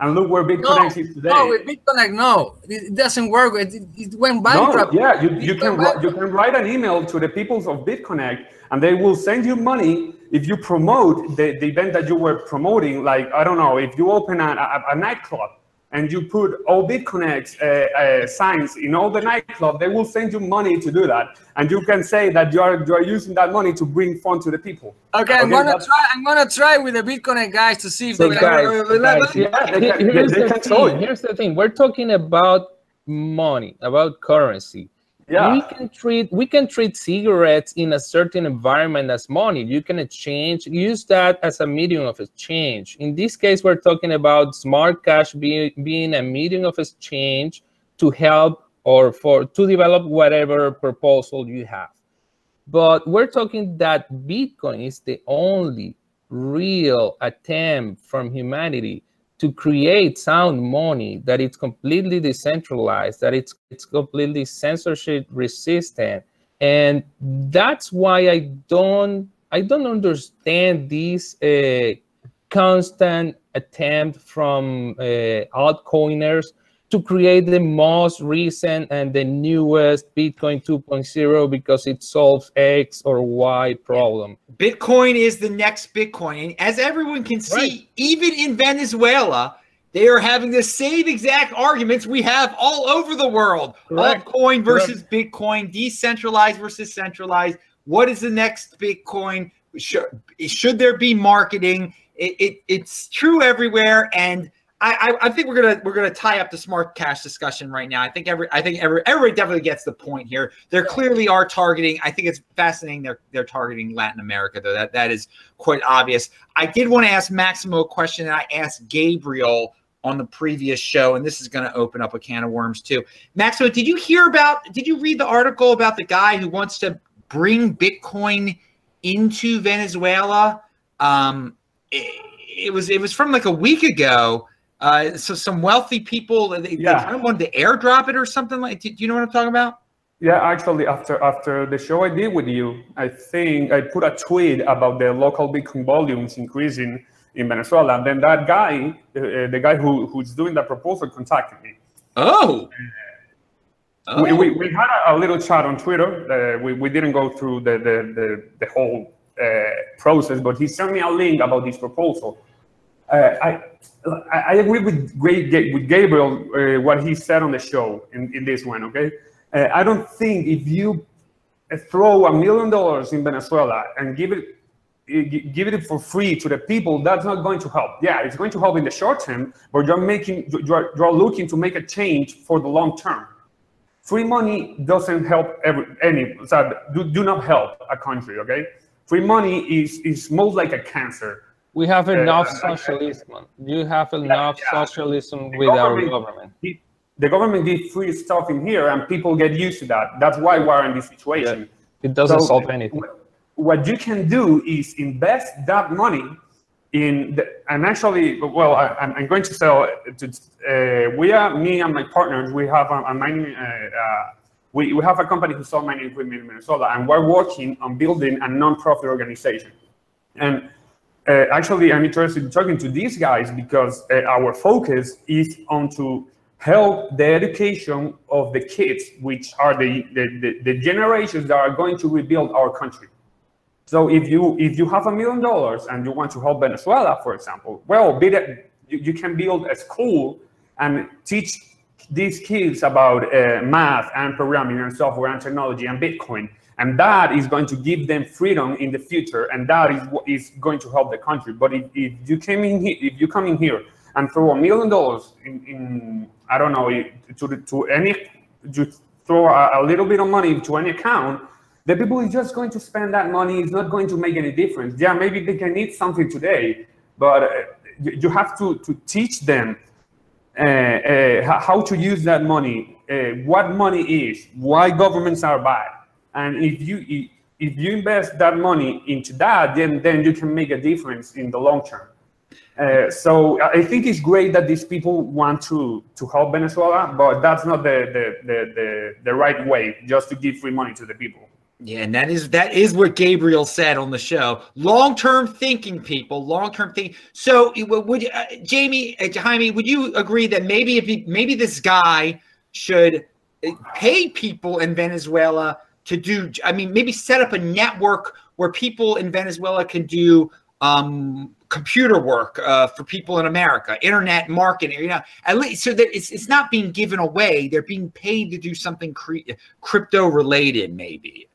And look where BitConnect is today. No, with BitConnect, no, it doesn't work. It, it went No, bankrupt. yeah, you, you can bankrupt. you can write an email to the people of BitConnect, and they will send you money if you promote the, the event that you were promoting. Like I don't know, if you open a, a, a nightclub and you put all BitConnect uh, uh, signs in all the nightclub, they will send you money to do that, and you can say that you are you are using that money to bring fun to the people. Okay, I'm gonna that's- try. I'm gonna try with the BitConnect guys to see if So they guys, can. guys, Yeah, they can- here's they the can thing. Here's the thing. We're talking about money, about currency. Yeah. We can treat we can treat cigarettes in a certain environment as money. You can exchange, use that as a medium of exchange. In this case, we're talking about SmartCash being being a medium of exchange to help or for to develop whatever proposal you have. But we're talking that Bitcoin is the only real attempt from humanity to create sound money that it's completely decentralized, that it's it's completely censorship resistant, and that's why I don't I don't understand this uh, constant attempt from uh, altcoiners to create the most recent and the newest Bitcoin 2.0 because it solves X or Y problem. Bitcoin is the next Bitcoin. And as everyone can see, Right. even in Venezuela, they are having the same exact arguments we have all over the world. Correct. Altcoin versus Bitcoin, decentralized versus centralized. What is the next Bitcoin? Should, should there be marketing? It, it, it's true everywhere. And I, I think we're gonna we're gonna tie up the SmartCash discussion right now. I think every I think every everybody definitely gets the point here. They clearly are targeting. I think it's fascinating. They're they're targeting Latin America though. That that is quite obvious. I did want to ask Maximo a question that I asked Gabriel on the previous show, and this is going to open up a can of worms too. Maximo, did you hear about? Did you read the article about the guy who wants to bring Bitcoin into Venezuela? Um, it, it was it was from like a week ago. Uh, so some wealthy people they, they Yeah. kind of wanted to airdrop it or something like. Do, do you know what I'm talking about? Yeah, actually, after after the show I did with you, I think I put a tweet about the local Bitcoin volumes increasing in Venezuela. And then that guy, uh, the guy who, who's doing that proposal, contacted me. Oh. We, Oh. we, we had a, a little chat on Twitter. Uh, we, we didn't go through the, the, the, the whole uh, process, but he sent me a link about this proposal. Uh, I, I agree with with Gabriel uh, what he said on the show in, in this one. Okay, uh, I don't think if you throw a million dollars in Venezuela and give it give it for free to the people, that's not going to help. Yeah, it's going to help in the short term, but you're making you're, you're looking to make a change for the long term. Free money doesn't help every, any so do, do not help a country. Okay, free money is is most like a cancer. We have enough uh, socialism. You have enough yeah. socialism with our government- government. the government did free stuff in here and people get used to that. That's why we're in this situation. It doesn't So, solve anything. What you can do is invest that money in, the, and actually, well, I, I'm I'm going to sell. To, uh, we are me and my partners. We have a, a mining. Uh, uh, we, we have a company who sells mining equipment in Minnesota, and we're working on building a non-profit organization. And uh, actually, I'm interested in talking to these guys because uh, our focus is on to help the education of the kids, which are the, the, the, the generations that are going to rebuild our country. So if you if you have a million dollars and you want to help Venezuela, for example, well, be that you, can build a school and teach these kids about uh, math and programming and software and technology and Bitcoin, and that is going to give them freedom in the future, and that is what is going to help the country. But if, if you came in here, if you come in here and throw a million dollars in, in I don't know to to any you throw a, a little bit of money to any account, the people is just going to spend that money. It's not going to make any difference. Yeah, maybe they can eat something today, but uh, you, have to to teach them uh, uh, how to use that money, uh, what money is, why governments are bad, and if you if you invest that money into that, then then you can make a difference in the long term. Uh, so I think it's great that these people want to to help Venezuela, but that's not the the, the, the, the right way just to give free money to the people. Yeah, and that is that is what Gabriel said on the show. Long term thinking, people. Long term thinking. So, would uh, Jamie, uh, Jaime, would you agree that maybe if he, maybe this guy should uh, pay people in Venezuela to do? I mean, maybe set up a network where people in Venezuela can do um, computer work uh, for people in America, internet marketing. You know, at least so that it's it's not being given away; they're being paid to do something cre- crypto related, maybe.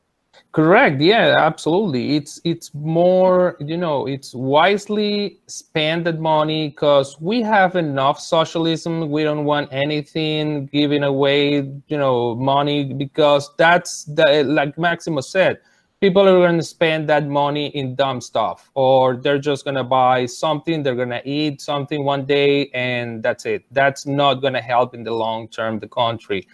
Correct. Yeah, absolutely. It's it's more, you know, it's wisely spend that money because we have enough socialism. We don't want anything giving away, you know, money because that's the like Maximo said people are going to spend that money in dumb stuff or they're just going to buy something they're going to eat something one day and that's it that's not going to help in the long term the country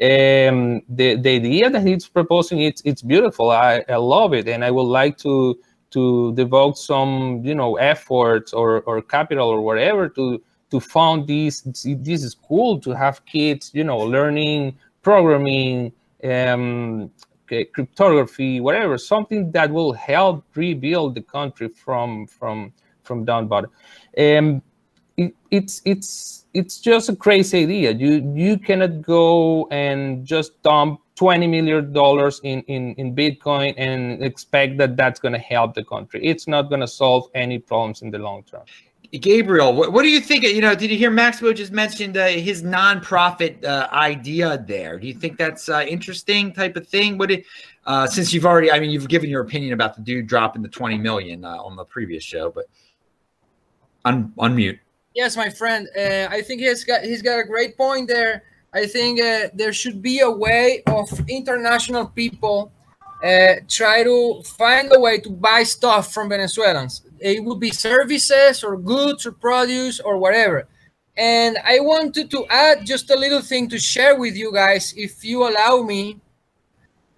um, the, the idea that he's proposing it's it's beautiful. I, I love it. And i would like to to devote some you know efforts or, or capital or whatever to to found this this is cool to have kids you know learning programming um, cryptography, whatever, something that will help rebuild the country from from from down bottom. Um, it, it's it's it's just a crazy idea. You you cannot go and just dump twenty million dollars in, in in Bitcoin and expect that that's going to help the country. It's not going to solve any problems in the long term. Gabriel, what, what, do you think? You know, did you hear Maximo just mentioned uh, his nonprofit uh, idea there? Do you think that's uh, interesting type of thing? What, it, uh, since you've already, I mean, you've given your opinion about the dude dropping the twenty million uh, on the previous show, but un- unmute. Yes, my friend. Uh, I think he's got he's got a great point there. I think there should be a way of international people try to find a way to buy stuff from Venezuelans it would be services or goods or produce or whatever. And I wanted to add just a little thing to share with you guys, if you allow me,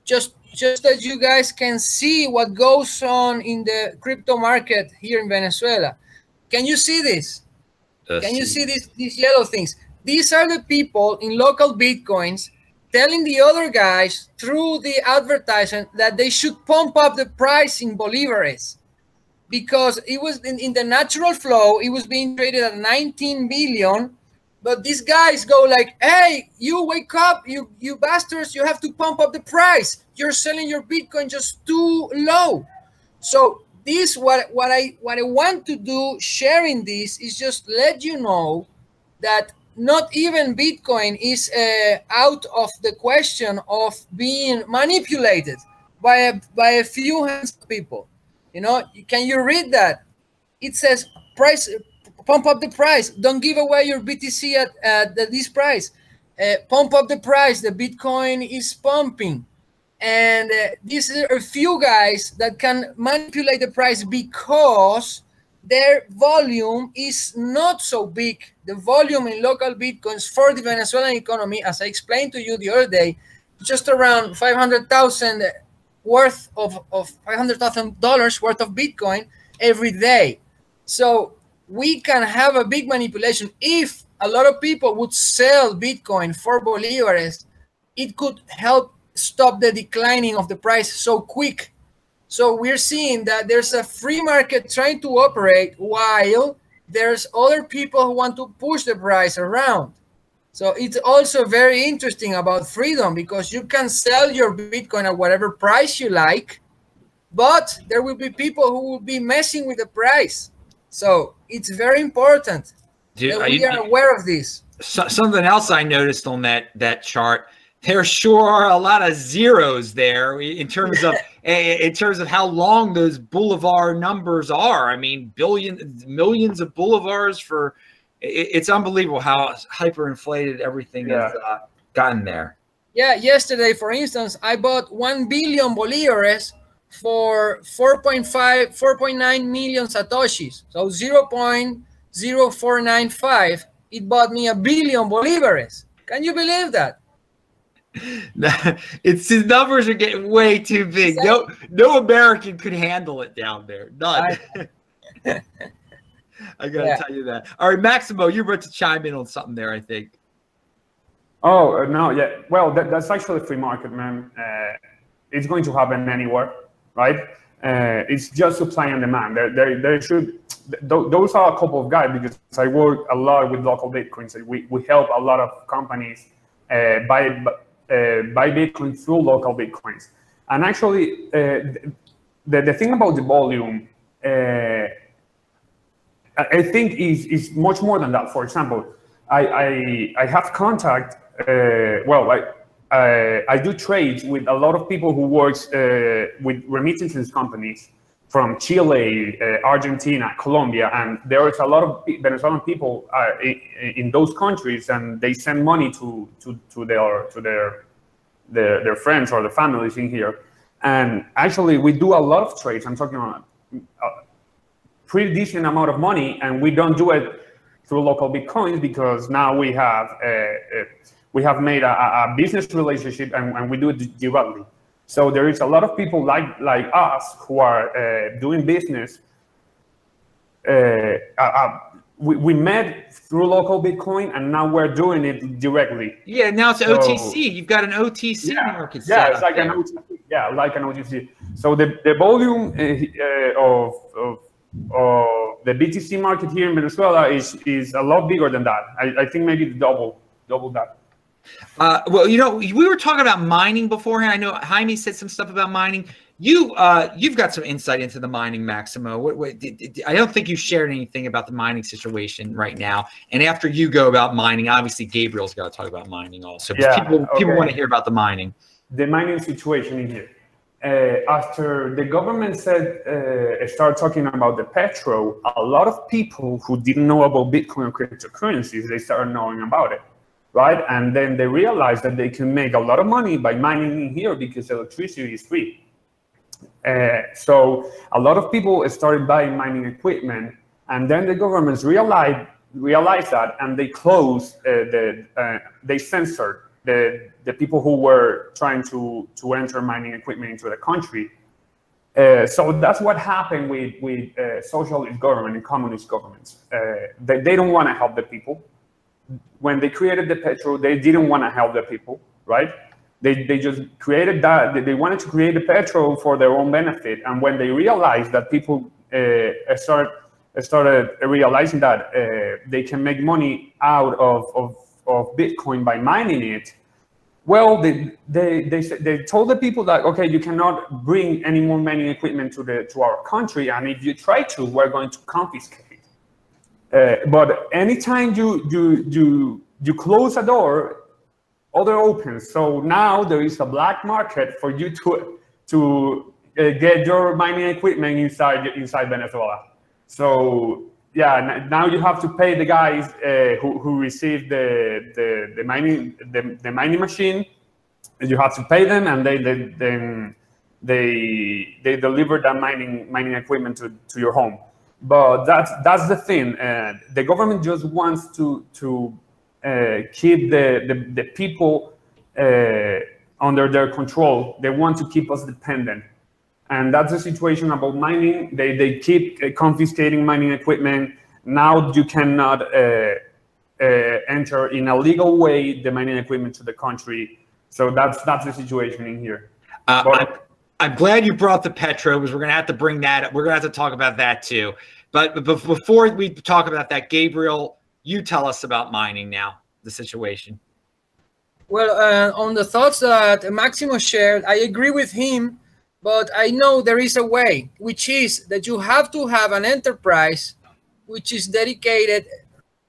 just just that you guys can see what goes on in the crypto market here in Venezuela. Can you see this? Let's can you see, see these, these yellow things? These are the people in LocalBitcoins telling the other guys through the advertisement that they should pump up the price in Bolivares because it was in, in the natural flow, it was being traded at 19 billion. But these guys go like, hey, you wake up, you you bastards, you have to pump up the price. You're selling your Bitcoin just too low. So this what what I what I want to do sharing this is just let you know that not even Bitcoin is uh, out of the question of being manipulated by a, by a few hands of people. You know, can you read that? It says price, pump up the price. Don't give away your BTC at, at this price. Uh, pump up the price. The Bitcoin is pumping. And uh, these are a few guys that can manipulate the price because their volume is not so big. The volume in LocalBitcoins for the Venezuelan economy, as I explained to you the other day, just around 500,000 worth of, of $500,000 worth of Bitcoin every day. So we can have a big manipulation. If a lot of people would sell Bitcoin for Bolivares, it could help stop the declining of the price so quick. So we're seeing that there's a free market trying to operate while there's other people who want to push the price around. So it's also very interesting about freedom because you can sell your Bitcoin at whatever price you like, but there will be people who will be messing with the price. So it's very important Dude, that we are, you, aware of this. So, something else I noticed on that that chart, there sure are a lot of zeros there in terms of in terms of how long those bolivar numbers are. I mean, billions, millions of bolivars for it's unbelievable how hyperinflated everything yeah. has uh, gotten there. Yeah, yesterday, for instance, I bought 1 billion bolivares for 4.5, 4.9 million satoshis. So 0.0495. It bought me a billion bolivares. Can you believe that? it's his numbers are getting way too big. No, no American could handle it down there. None. I gotta Yeah. tell you that. All right, Maximo, you're about to chime in on something there. I think. Oh uh, no, yeah. Well, that, that's actually free market, man. Uh, it's going to happen anywhere, right? Uh, it's just supply and demand. There, there, there should. Th- those are a couple of guys because I work a lot with LocalBitcoins. We, we help a lot of companies uh, buy buy Bitcoin through LocalBitcoins. And actually, uh, the the thing about the volume. Uh, I think is is much more than that. For example, I I, I have contact. Uh, well, I, I I do trades with a lot of people who works uh, with remittances companies from Chile, uh, Argentina, Colombia, and there is a lot of Venezuelan people uh, in, in those countries, and they send money to to to their to their their, their friends or their families in here. And actually, we do a lot of trades. I'm talking about a pretty decent amount of money, and we don't do it through LocalBitcoins because now we have uh, uh, we have made a, a a business relationship and, and we do it directly. So there is a lot of people like like us who are uh, doing business. Uh, uh, we, we met through local Bitcoin, and now we're doing it directly. Yeah, now it's So- OTC. You've got an OTC market. Yeah, it's like an. OTC. Yeah, like an OTC. So the, the volume of, of, of the BTC market here in Venezuela is, is a lot bigger than that. I, I think maybe double, double that. Uh, well, you know, we were talking about mining beforehand. I know Jaime said some stuff about mining. You, uh, you've got some insight into the mining, Maximo. What, what, did, did- I don't think you shared anything about the mining situation right now. And after you go about mining, obviously Gabriel's got to talk about mining also. Yeah, people, people want to hear about the mining. the mining situation in here. Uh, after the government said, uh, start talking about the Petro, a lot of people who didn't know about Bitcoin and cryptocurrencies, they started knowing about it, right? And then they realized that they can make a lot of money by mining in here because electricity is free. Uh, so a lot of people started buying mining equipment, and then the governments realized realized that, and they closed uh, the uh, they censored the the people who were trying to to enter mining equipment into the country. Uh, so that's what happened with with uh, socialist government and communist governments. Uh, they, they don't want to help the people. When they created the petro, they didn't want to help the people, right? They, they just created that. they- wanted to create the petro for their own benefit. And when they realized that people uh, start, started realizing that uh, they can make money out of, of, of Bitcoin by mining it, well, they, they, they, they told the people that, okay, you cannot bring any more mining equipment to, the, to our country. And if you try to, we're going to confiscate. Uh, but anytime you, you, you, you close a door, other opens. So now there is a black market for you to to uh, get your mining equipment inside inside Venezuela. So yeah, now you have to pay the guys uh, who, who received the, the, the mining the, the mining machine. You have to pay them, and they, they then they they deliver that mining mining equipment to, to your home. But that's that's the thing. Uh, the government just wants to to uh, keep the, the, the people uh, under their control. They want to keep us dependent. And that's the situation about mining. They, they keep uh, confiscating mining equipment. Now you cannot uh, uh, enter in a legal way the mining equipment to the country. So that's that's the situation in here. Well- I'm, glad you brought the Petro because we're going to have to bring that up. We're going to have to talk about that too. But, but before we talk about that, Gabriel, you tell us about mining now, the situation. Well, uh, on the thoughts that Maximo shared, I agree with him, but I know there is a way, which is that you have to have an enterprise which is dedicated,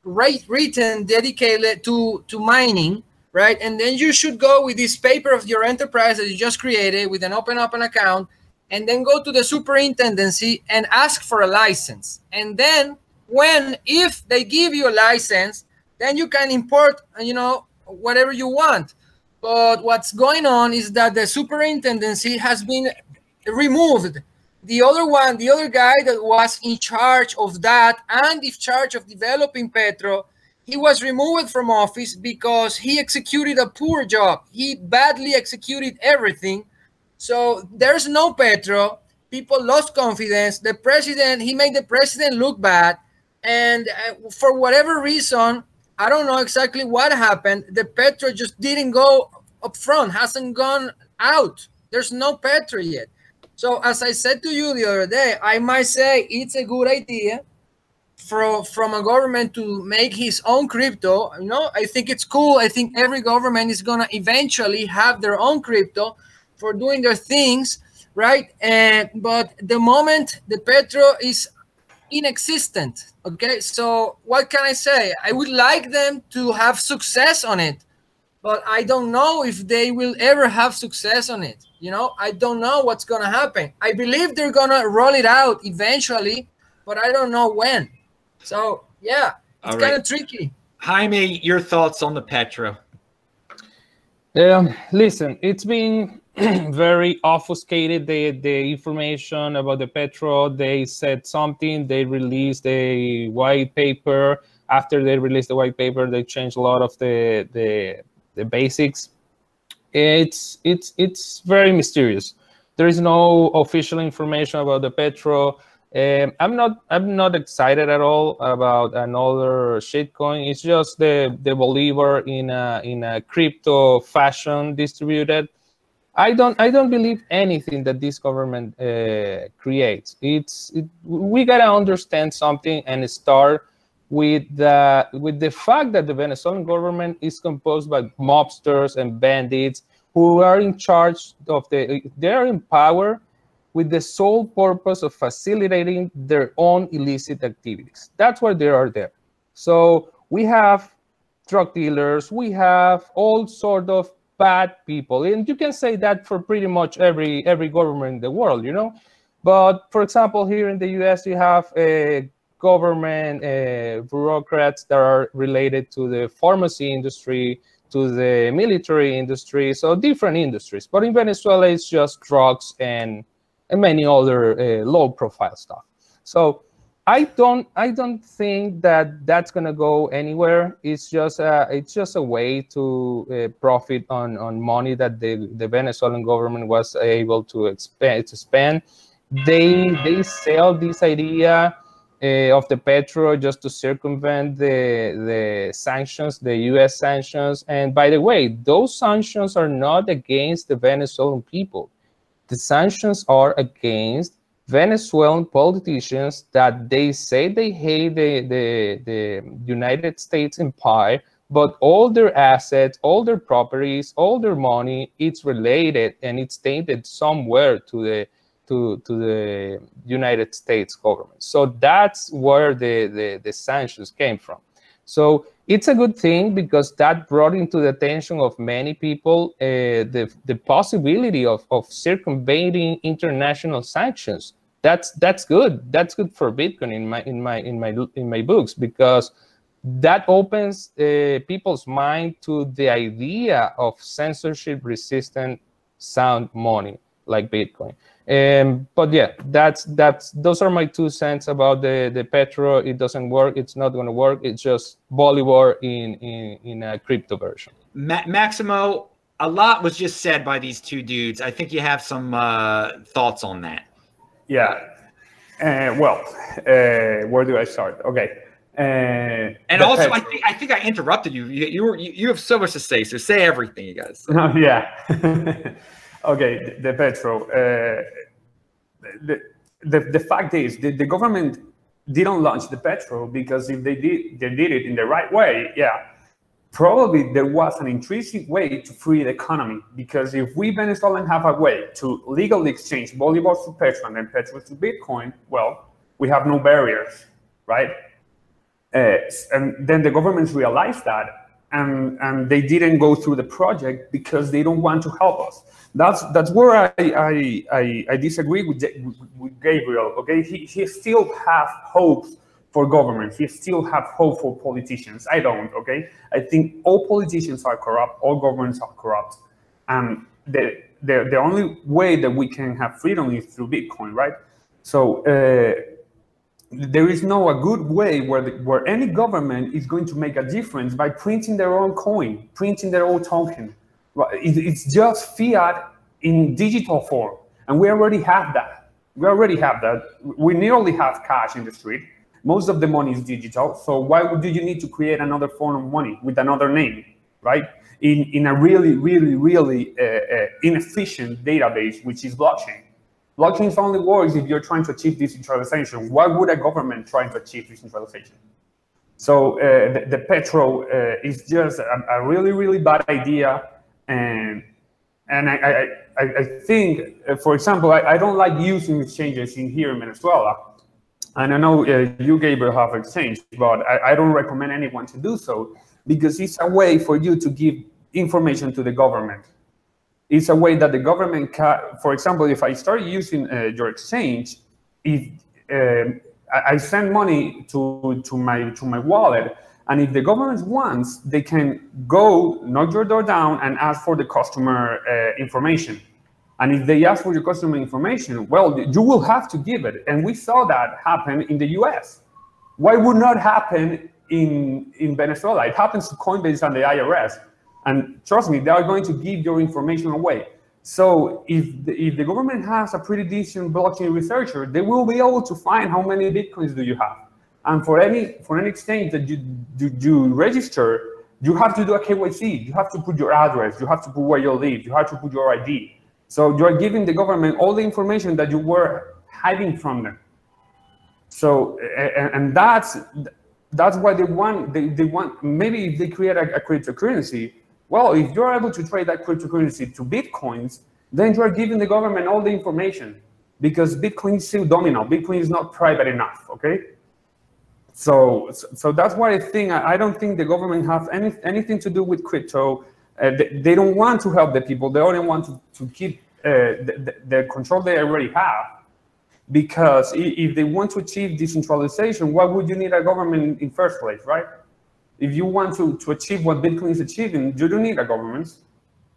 right, written, dedicated to, to mining, right? And then you should go with this paper of your enterprise that you just created with an open open account, and then go to the superintendency and ask for a license. And then when, if they give you a license, then you can import, you know, whatever you want. But what's going on is that the superintendency has been removed. The other one, the other guy that was in charge of that and in charge of developing Petro, he was removed from office because he executed a poor job. He badly executed everything. So there's no Petro. People lost confidence. The president, he made the president look bad. and uh, for whatever reason, I don't know exactly what happened. The Petro just didn't go up front, hasn't gone out. There's no Petro yet. So as I said to you the other day, I might say it's a good idea from from a government to make his own crypto. You know, I think it's cool. I think every government is gonna eventually have their own crypto for doing their things, right? And but the moment the Petro is inexistent, okay. So what can I say? I would like them to have success on it, but I don't know if they will ever have success on it. You know, I don't know what's gonna happen. I believe they're gonna roll it out eventually, but I don't know when. So yeah, it's kind of tricky. Jaime, your thoughts on the Petro? Um, listen, it's been very obfuscated the the information about the Petro. They said something, they released a white paper. After they released the white paper, they changed a lot of the the, the basics it's it's it's very mysterious. There is no official information about the Petro. Um, I'm not I'm not excited at all about another shitcoin. It's just the the Bolivar in a in a crypto fashion distributed. I don't I don't believe anything that this government uh, creates. It's it, we gotta understand something and start with the with the fact that the Venezuelan government is composed by mobsters and bandits who are in charge of the they are in power with the sole purpose of facilitating their own illicit activities. That's why they are there. So we have drug dealers, we have all sort of bad people, and you can say that for pretty much every every government in the world, you know. But for example, here in the U.S., you have a government uh, bureaucrats that are related to the pharmacy industry, to the military industry, so different industries. But in Venezuela, it's just drugs and, and many other uh, low-profile stuff. So I don't I don't think that that's gonna go anywhere. It's just a, it's just a way to uh, profit on on money that the the Venezuelan government was able to expand to spend. They they sell this idea uh, of the Petro just to circumvent the, the sanctions, the US sanctions. And by the way, those sanctions are not against the Venezuelan people. The sanctions are against Venezuelan politicians that they say they hate the, the, the United States empire, but all their assets, all their properties, all their money, it's related and it's tainted somewhere to the to, to the United States government. So that's where the, the, the sanctions came from. So it's a good thing because that brought into the attention of many people uh, the, the possibility of, of circumventing international sanctions. That's that's good. That's good for Bitcoin in my in my in my in my books because that opens uh, people's mind to the idea of censorship resistant sound money like Bitcoin. Um, but yeah, that's that's those are my two cents about the the Petro. It doesn't work. It's not going to work. It's just Bolivar in in in a crypto version. Ma- Maximo, a lot was just said by these two dudes. I think you have some uh, thoughts on that. Yeah. Uh, well, uh, where do I start? Okay. Uh, and also, Petro. I think I think I interrupted you. You you, were, you, you have so much to say, so say everything, you guys. Yeah. Okay, the, the Petro. Uh, the, the, the fact is, the, the government didn't launch the Petro because if they did, they did it in the right way, yeah, probably there was an intrinsic way to free the economy. Because if we Venezuelans have a way to legally exchange bolivars to Petro and then Petro to Bitcoin, well, we have no barriers, right? Uh, and then the governments realized that and, and they didn't go through the project because they don't want to help us. That's that's where I I, I, I disagree with, with Gabriel. Okay, he, he still have hopes for government. He still have hope for politicians. I don't. Okay, I think all politicians are corrupt. All governments are corrupt, and the the, the only way that we can have freedom is through Bitcoin, right? So. Uh, there is no a good way where the, where any government is going to make a difference by printing their own coin, printing their own token. It's just fiat in digital form, and we already have that. We already have that. We nearly have cash in the street, Most of the money is digital. So why would you need to create another form of money with another name, right? In, in a really, really, really uh, uh, inefficient database, which is blockchain. Blockchain only works if you're trying to achieve decentralization. Why would a government try to achieve decentralization? So uh, the, the, Petro uh, is just a, a, really, really bad idea. And, and I, I, I think, uh, for example, I, I, don't like using exchanges in here in Venezuela. And I know uh, you, Gabriel, have exchange, but I, I don't recommend anyone to do so because it's a way for you to give information to the government. It's a way that the government can, for example, if I start using uh, your exchange, if uh, I send money to, to, my, to my wallet, and if the government wants, they can go knock your door down and ask for the customer uh, information. And if they ask for your customer information, well, you will have to give it. And we saw that happen in the US. Why would not happen in, in Venezuela? It happens to Coinbase and the IRS. And trust me, they are going to give your information away. So if the, if the government has a pretty decent blockchain researcher, they will be able to find how many bitcoins do you have. And for any for any exchange that you do you register, you have to do a KYC. You have to put your address. You have to put where you live. You have to put your ID. So you are giving the government all the information that you were hiding from them. So and, and that's that's why they want they, they want maybe if they create a, a cryptocurrency well, if you're able to trade that cryptocurrency to Bitcoins, then you are giving the government all the information because Bitcoin is still domino. Bitcoin is not private enough, okay? So, so that's why I think, I don't think the government has any, anything to do with crypto. Uh, they, they, don't want to help the people. They only want to, to keep uh, the, the, control they already have. Because if they want to achieve decentralization, why would you need a government in first place, right? If you want to, to achieve what Bitcoin is achieving, you don't need a government.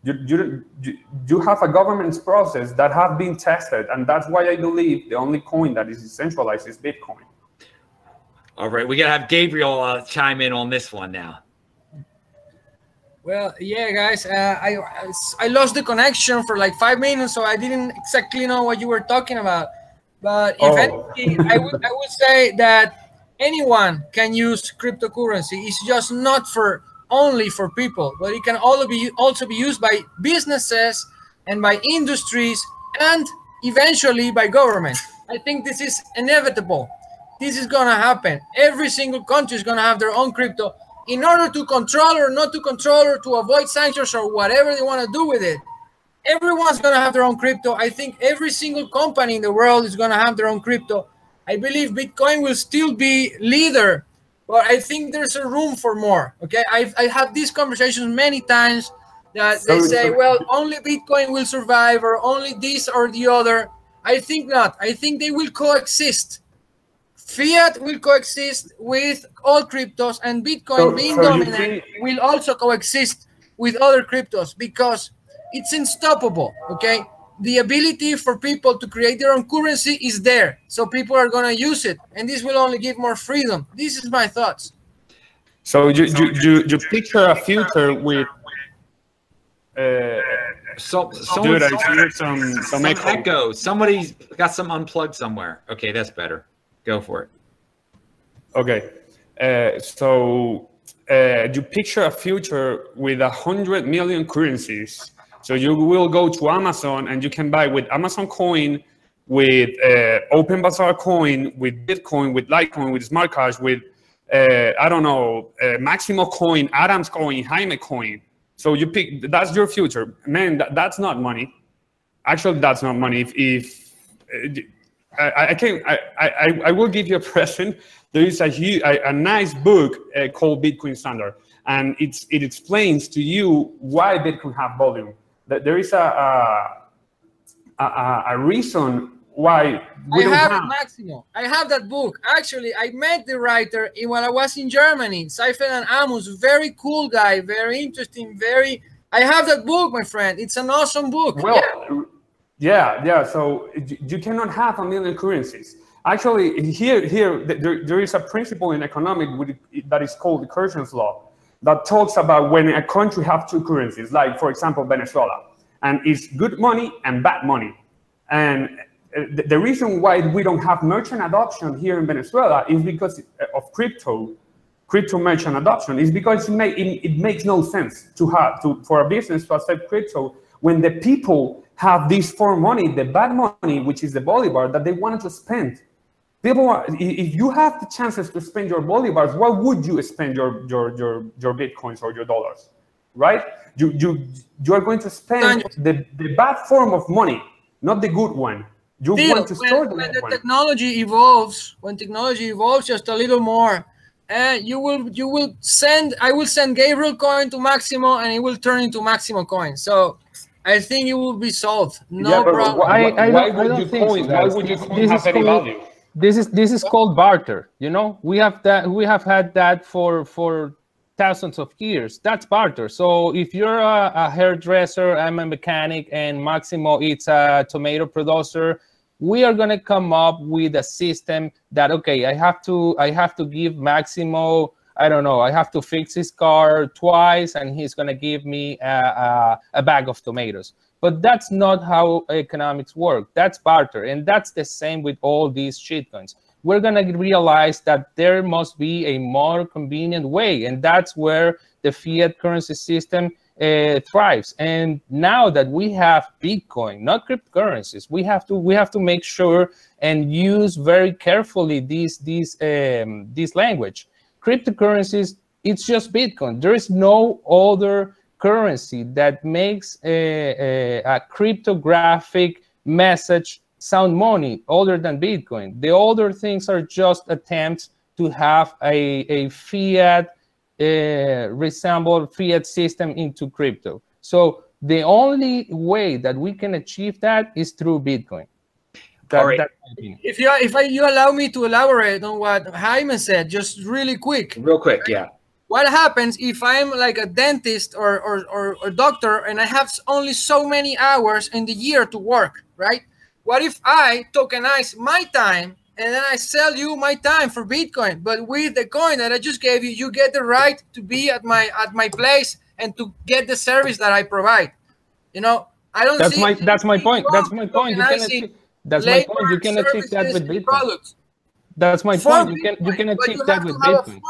You, you, you have a government's process that have been tested, and that's why I believe the only coin that is decentralized is Bitcoin. All right, we gotta have Gabriel uh, chime in on this one now. Well, yeah, guys, uh, I I lost the connection for like five minutes, so I didn't exactly know what you were talking about. But if oh. anything, I would I would say that anyone can use cryptocurrency. It's just not for only for people, but it can also be also be used by businesses and by industries and eventually by government. I think this is inevitable. This is gonna happen. Every single country is gonna have their own crypto in order to control or not to control or to avoid sanctions or whatever they want to do with it. Everyone's gonna have their own crypto. I think every single company in the world is gonna have their own crypto I believe Bitcoin will still be leader, but I think there's a room for more. Okay, I've I had these conversations many times that they say, well, only Bitcoin will survive, or only this or the other. I think not. I think they will coexist. Fiat will coexist with all cryptos, and Bitcoin so, being so dominant will also coexist with other cryptos because it's unstoppable. Okay, the ability for people to create their own currency is there. So people are going to use it. And this will only give more freedom. This is my thoughts. So you, you, you, you picture a future with. Uh, so, Dude, I hear some, some, some echo. echo. Somebody's got some unplugged somewhere. Okay, that's better. Go for it. Okay. Uh, so uh, you picture a future with a hundred million currencies so you will go to Amazon and you can buy with Amazon Coin, with uh, Open Bazaar Coin, with Bitcoin, with Litecoin, with SmartCash, with uh, I don't know, uh, Maximo Coin, Adams Coin, Jaime Coin. So you pick. That's your future, man. That, that's not money. Actually, that's not money. If, if uh, I, I can, I, I, I will give you a present. There is a, a, a nice book uh, called Bitcoin Standard, and it's it explains to you why Bitcoin have volume there is a, a, a, a reason why I have, have, Maximo. I have that book. Actually, I met the writer in, when I was in Germany. Saifedean Ammous, very cool guy, very interesting, very. I have that book, my friend. It's an awesome book. Well, yeah, yeah. yeah. So you cannot have a million currencies. Actually, here, here, there, there is a principle in economic that is called the Kirchhoff's law that talks about when a country have two currencies, like for example Venezuela, and it's good money and bad money. And uh, the, the reason why we don't have merchant adoption here in Venezuela is because uh, of crypto crypto merchant adoption is because it, it, it, makes no sense to have to for a business to accept crypto when the people have this foreign money, the bad money, which is the bolivar, that they wanted to spend. People, are, if you have the chances to spend your bolivars, why would you spend your your your, your bitcoins or your dollars, right? You you you are going to spend the, the bad form of money, not the good one. You Still, want to store when, the when the one. technology evolves, when technology evolves just a little more, and uh, you will you will send I will send Gabriel coin to Maximo and it will turn into Maximo coin. So I think it will be solved. No yeah, problem. Why, I, I why don't, I would don't you think coin? so, Why would you This- coin this have any value? This is this is called barter you know? We have that we have had that for for thousands of years. That's barter. So if you're a, a hairdresser i'm a mechanic and maximo it's a tomato producer we are going to come up with a system that okay i have to i have to give maximo i don't know i have to fix his car twice and he's going to give me a, a, a bag of tomatoes but that's not how economics work. That's barter. And that's the same with all these shitcoins. We're going to realize that there must be a more convenient way. And that's where the fiat currency system uh, thrives. And now that we have Bitcoin, not cryptocurrencies, we have to we have to make sure and use very carefully these these um, this language. Cryptocurrencies, it's just Bitcoin. There is no other currency that makes a, a, a, cryptographic message sound money other than Bitcoin. The other things are just attempts to have a, a fiat uh, resemble fiat system into crypto. So the only way that we can achieve that is through Bitcoin. That, All right. that's. If you if I, you allow me to elaborate on what Jaime said, just really quick. Real quick, yeah. What happens if I'm like a dentist or, or, or, or doctor and I have only so many hours in the year to work, right? What if I tokenize my time and then I sell you my time for Bitcoin? But with the coin that I just gave you, you get the right to be at my at my place and to get the service that I provide. You know, I don't That's my that's my point. That's my point. You can achieve, that's my point. You can achieve that with Bitcoin. products. That's my For point. You can you can achieve that with a Bitcoin.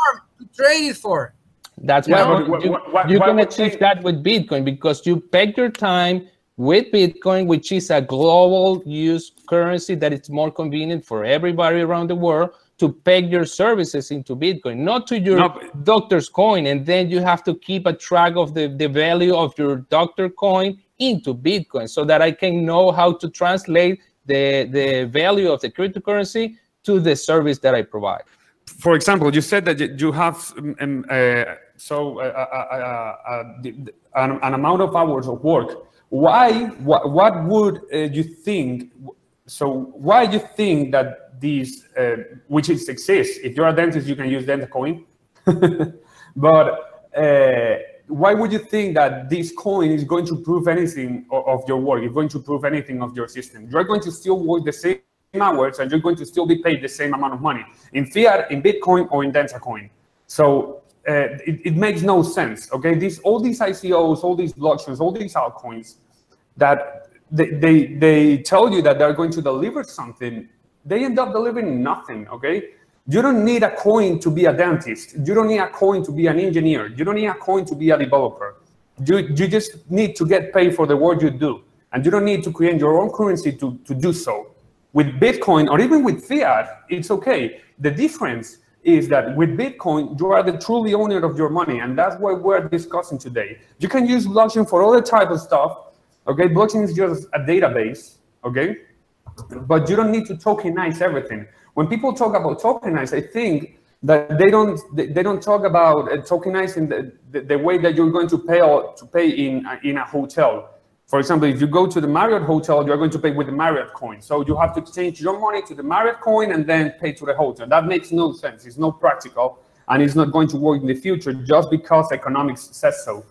Form to trade it for. That's Yeah, why but you, wh- wh- you why can achieve they- that with Bitcoin because you peg your time with Bitcoin, which is a global use currency that it's more convenient for everybody around the world to peg your services into Bitcoin, not to your No, doctor's coin. And then you have to keep a track of the, the value of your doctor coin into Bitcoin so that I can know how to translate the, the value of the cryptocurrency to the service that I provide. For example, you said that you- have um, um, uh, so uh, uh, uh, uh, an, an amount of hours of work. Why? What, what would you think? So why do you think that these, which is exists? If you're a dentist, you can use dental coin. but why would you think that this coin is going to prove anything of, of your work? It's going to prove anything of your system? You're going to still work the same hours and you're going to still be paid the same amount of money in fiat, in Bitcoin, or in Densa coin. So uh, it, it makes no sense. Okay, these all these ICOs, all these blockchains, all these altcoins that they, they they tell you that they're going to deliver something, they end up delivering nothing. Okay, you don't need a coin to be a dentist. You don't need a coin to be an engineer. You don't need a coin to be a developer. You you just need to get paid for the work you do, and you don't need to create your own currency to to do so with Bitcoin or even with fiat, it's okay. The difference is that with Bitcoin, you are the truly owner of your money, and that's what we're discussing today. You can use blockchain for other type of stuff. Okay, blockchain is just a database. Okay, but you don't need to tokenize everything. When people talk about tokenize, I think that they don't they, don't talk about uh, tokenizing the, the, the way that you're going to pay or to pay in uh, in a hotel. For example, if you go to the Marriott hotel, you're going to pay with the Marriott coin. So you have to exchange your money to the Marriott coin and then pay to the hotel. That makes no sense. It's not practical and it's not going to work in the future just because economics says so.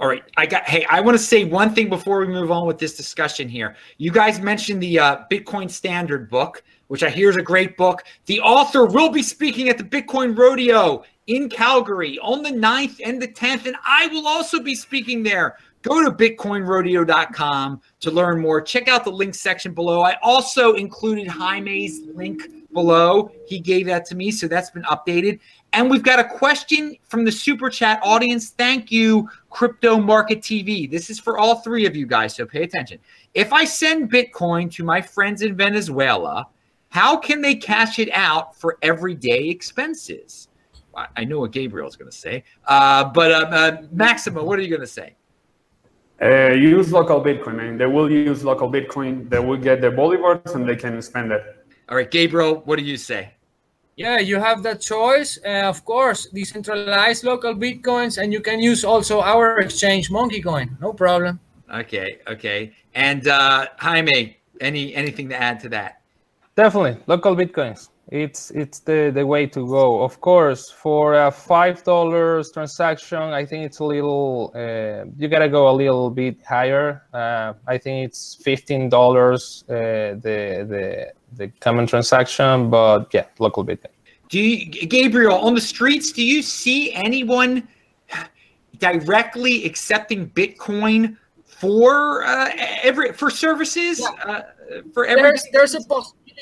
All right, I got. Hey, I want to say one thing before we move on with this discussion here. You guys mentioned the uh, Bitcoin Standard book, which I hear is a great book. The author will be speaking at the Bitcoin Rodeo in Calgary on the 9th and the 10th, and I will also be speaking there. Go to bitcoinrodeo.com to learn more. Check out the link section below. I also included Jaime's link below. He gave that to me, so that's been updated. And we've got a question from the super chat audience. Thank you, Crypto Market TV. This is for all three of you guys, so pay attention. If I send Bitcoin to my friends in Venezuela, how can they cash it out for everyday expenses? I know what Gabriel is going to say, uh, but uh, uh, Maximo, what are you going to say? Uh, use LocalBitcoin, and they will use LocalBitcoin. They will get their bolivars and they can spend it. All right, Gabriel, what do you say? Yeah, you have that choice. Uh, of course, decentralized LocalBitcoins, and you can use also our exchange, MonkeyCoin. No problem. Okay, okay. And uh, Jaime, any anything to add to that? Definitely, LocalBitcoins it's it's the the way to go. Of course for a five dollars transaction i think it's a little uh, you gotta go a little bit higher. Uh, i think it's fifteen dollars uh, the the the common transaction but yeah LocalBitcoin do you gabriel on the streets do you see anyone directly accepting bitcoin for uh, every for services? Yeah. Uh, for every there's, there's a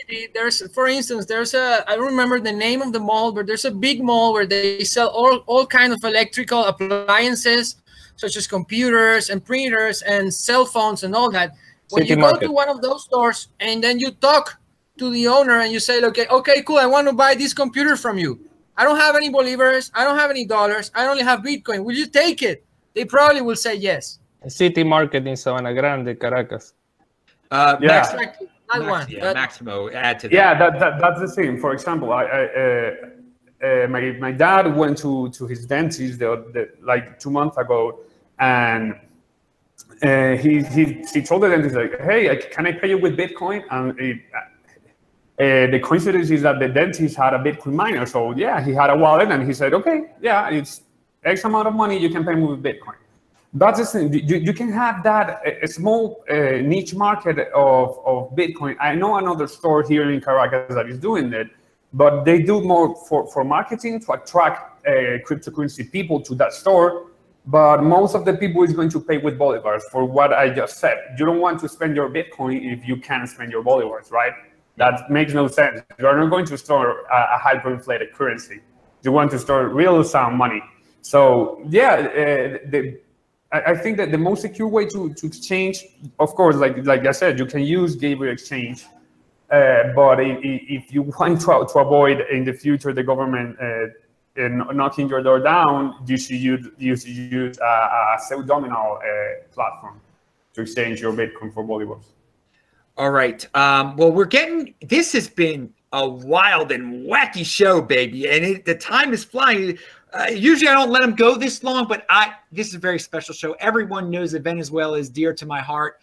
post there's for instance there's a i don't remember the name of the mall but there's a big mall where they sell all, all kind of electrical appliances such as computers and printers and cell phones and all that when City you market. go to one of those stores and then you talk to the owner and you say okay okay cool i want to buy this computer from you i don't have any bolivars i don't have any dollars i only have bitcoin will you take it they probably will say yes city market in sabana grande caracas uh, yeah. Exactly. Max, yeah, Maximo, add to that. Yeah, that, that, that's the thing. For example, I, I uh, uh, my, my dad went to, to his dentist the, the, like two months ago, and uh, he, he, he told the dentist, like, hey, can I pay you with Bitcoin? And it, uh, the coincidence is that the dentist had a Bitcoin miner. So, yeah, he had a wallet, and he said, okay, yeah, it's X amount of money, you can pay me with Bitcoin that's the. You, you can have that a small uh, niche market of, of Bitcoin. I know another store here in Caracas that is doing that, but they do more for, for marketing to attract uh, cryptocurrency people to that store. But most of the people is going to pay with bolivars for what I just said. You don't want to spend your Bitcoin if you can't spend your bolivars, right? That makes no sense. You are not going to store a, a hyperinflated currency. You want to store real sound money. So yeah, uh, the I, I think that the most secure way to, to exchange, of course, like like I said, you can use Gabriel Exchange, uh, but if, if, you want to, to avoid in the future the government uh, knocking your door down, you should use, you should use a, a pseudominal uh, platform to exchange your Bitcoin for bolivars. All right. Um, well, we're getting. This has been a wild and wacky show, baby, and it, the time is flying. Uh, usually I don't let them go this long, but I this is a very special show. Everyone knows that Venezuela is dear to my heart,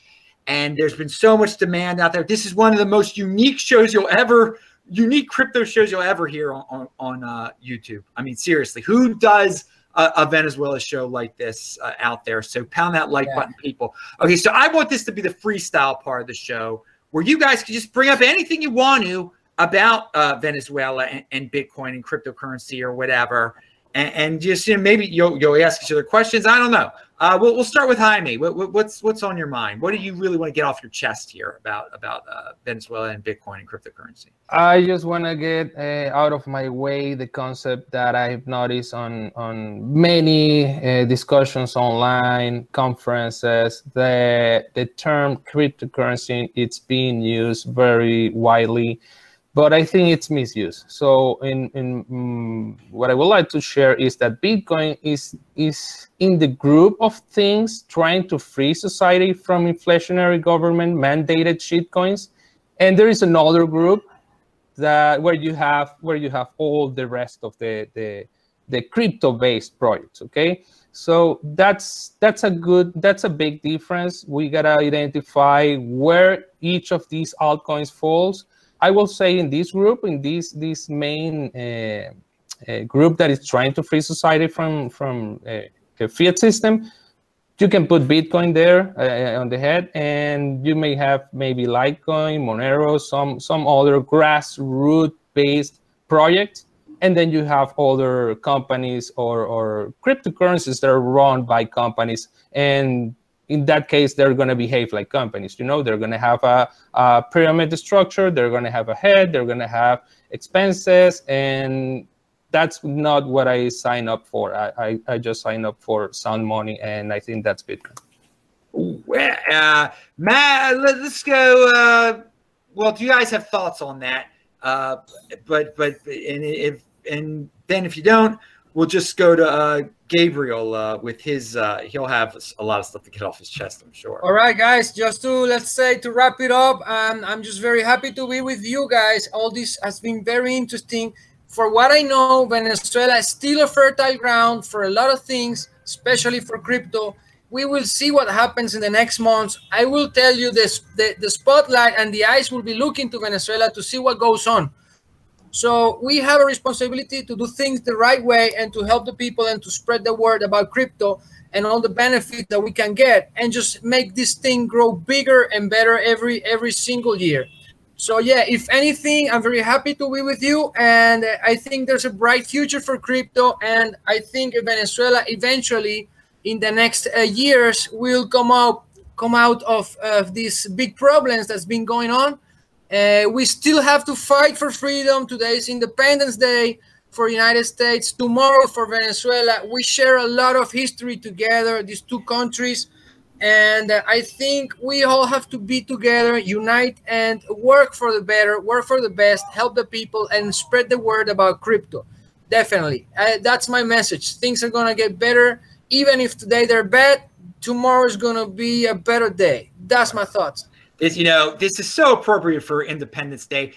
and there's been so much demand out there. This is one of the most unique shows you'll ever unique crypto shows you'll ever hear on on, on uh, YouTube. I mean, seriously, who does a, a Venezuela show like this uh, out there? So pound that like yeah. button, people. Okay, so I want this to be the freestyle part of the show where you guys can just bring up anything you want to about uh, Venezuela and, and Bitcoin and cryptocurrency or whatever and, and just you know, maybe you'll you'll ask each other questions. I don't know. Uh, we'll we'll start with Jaime. What, what, what's what's on your mind? What do you really want to get off your chest here about about uh, Venezuela and Bitcoin and cryptocurrency? I just want to get uh, out of my way the concept that I've noticed on on many uh, discussions online, conferences. The the term cryptocurrency it's being used very widely but I think it's misuse. So, in, in um, what I would like to share is that Bitcoin is is in the group of things trying to free society from inflationary government mandated shitcoins, and there is another group that where you have where you have all the rest of the the the crypto based projects. Okay, so that's that's a good that's a big difference. We gotta identify where each of these altcoins falls I will say in this group, in this this main uh, uh, group that is trying to free society from from uh, the fiat system, you can put Bitcoin there uh, on the head, and you may have maybe Litecoin, Monero, some some other grassroots based project, and then you have other companies or or cryptocurrencies that are run by companies, and in that case, they're going to behave like companies. You know, they're going to have a, a pyramid structure. They're going to have a head. They're going to have expenses, and that's not what I sign up for. I, I, I just sign up for sound money, and I think that's Bitcoin. Uh, Matt, let, us go. Uh, well, do you guys have thoughts on that? Uh, but but and if and then if you don't, we'll just go to uh, Gabriel uh, with his. Uh, he'll have a lot of stuff to get off his chest, I'm sure. All right, guys. Just to let's say to wrap it up, um, I'm just very happy to be with you guys. All this has been very interesting. For what I know, Venezuela is still a fertile ground for a lot of things, especially for crypto. We will see what happens in the next months. I will tell you this: the, the spotlight and the eyes will be looking to Venezuela to see what goes on so we have a responsibility to do things the right way and to help the people and to spread the word about crypto and all the benefits that we can get and just make this thing grow bigger and better every every single year. So yeah, if anything, I'm very happy to be with you and I think there's a bright future for crypto and I think Venezuela eventually in the next uh, years will come out come out of, of these big problems that's been going on uh, we still have to fight for freedom. Today is Independence Day for United States. Tomorrow for Venezuela. We share a lot of history together, these two countries. And uh, I think we all have to be together, unite, and work for the better, work for the best, help the people, and spread the word about crypto. Definitely. Uh, that's my message. Things are going to get better. Even if today they're bad, tomorrow is going to be a better day. That's my thoughts is you know this is so appropriate for Independence Day.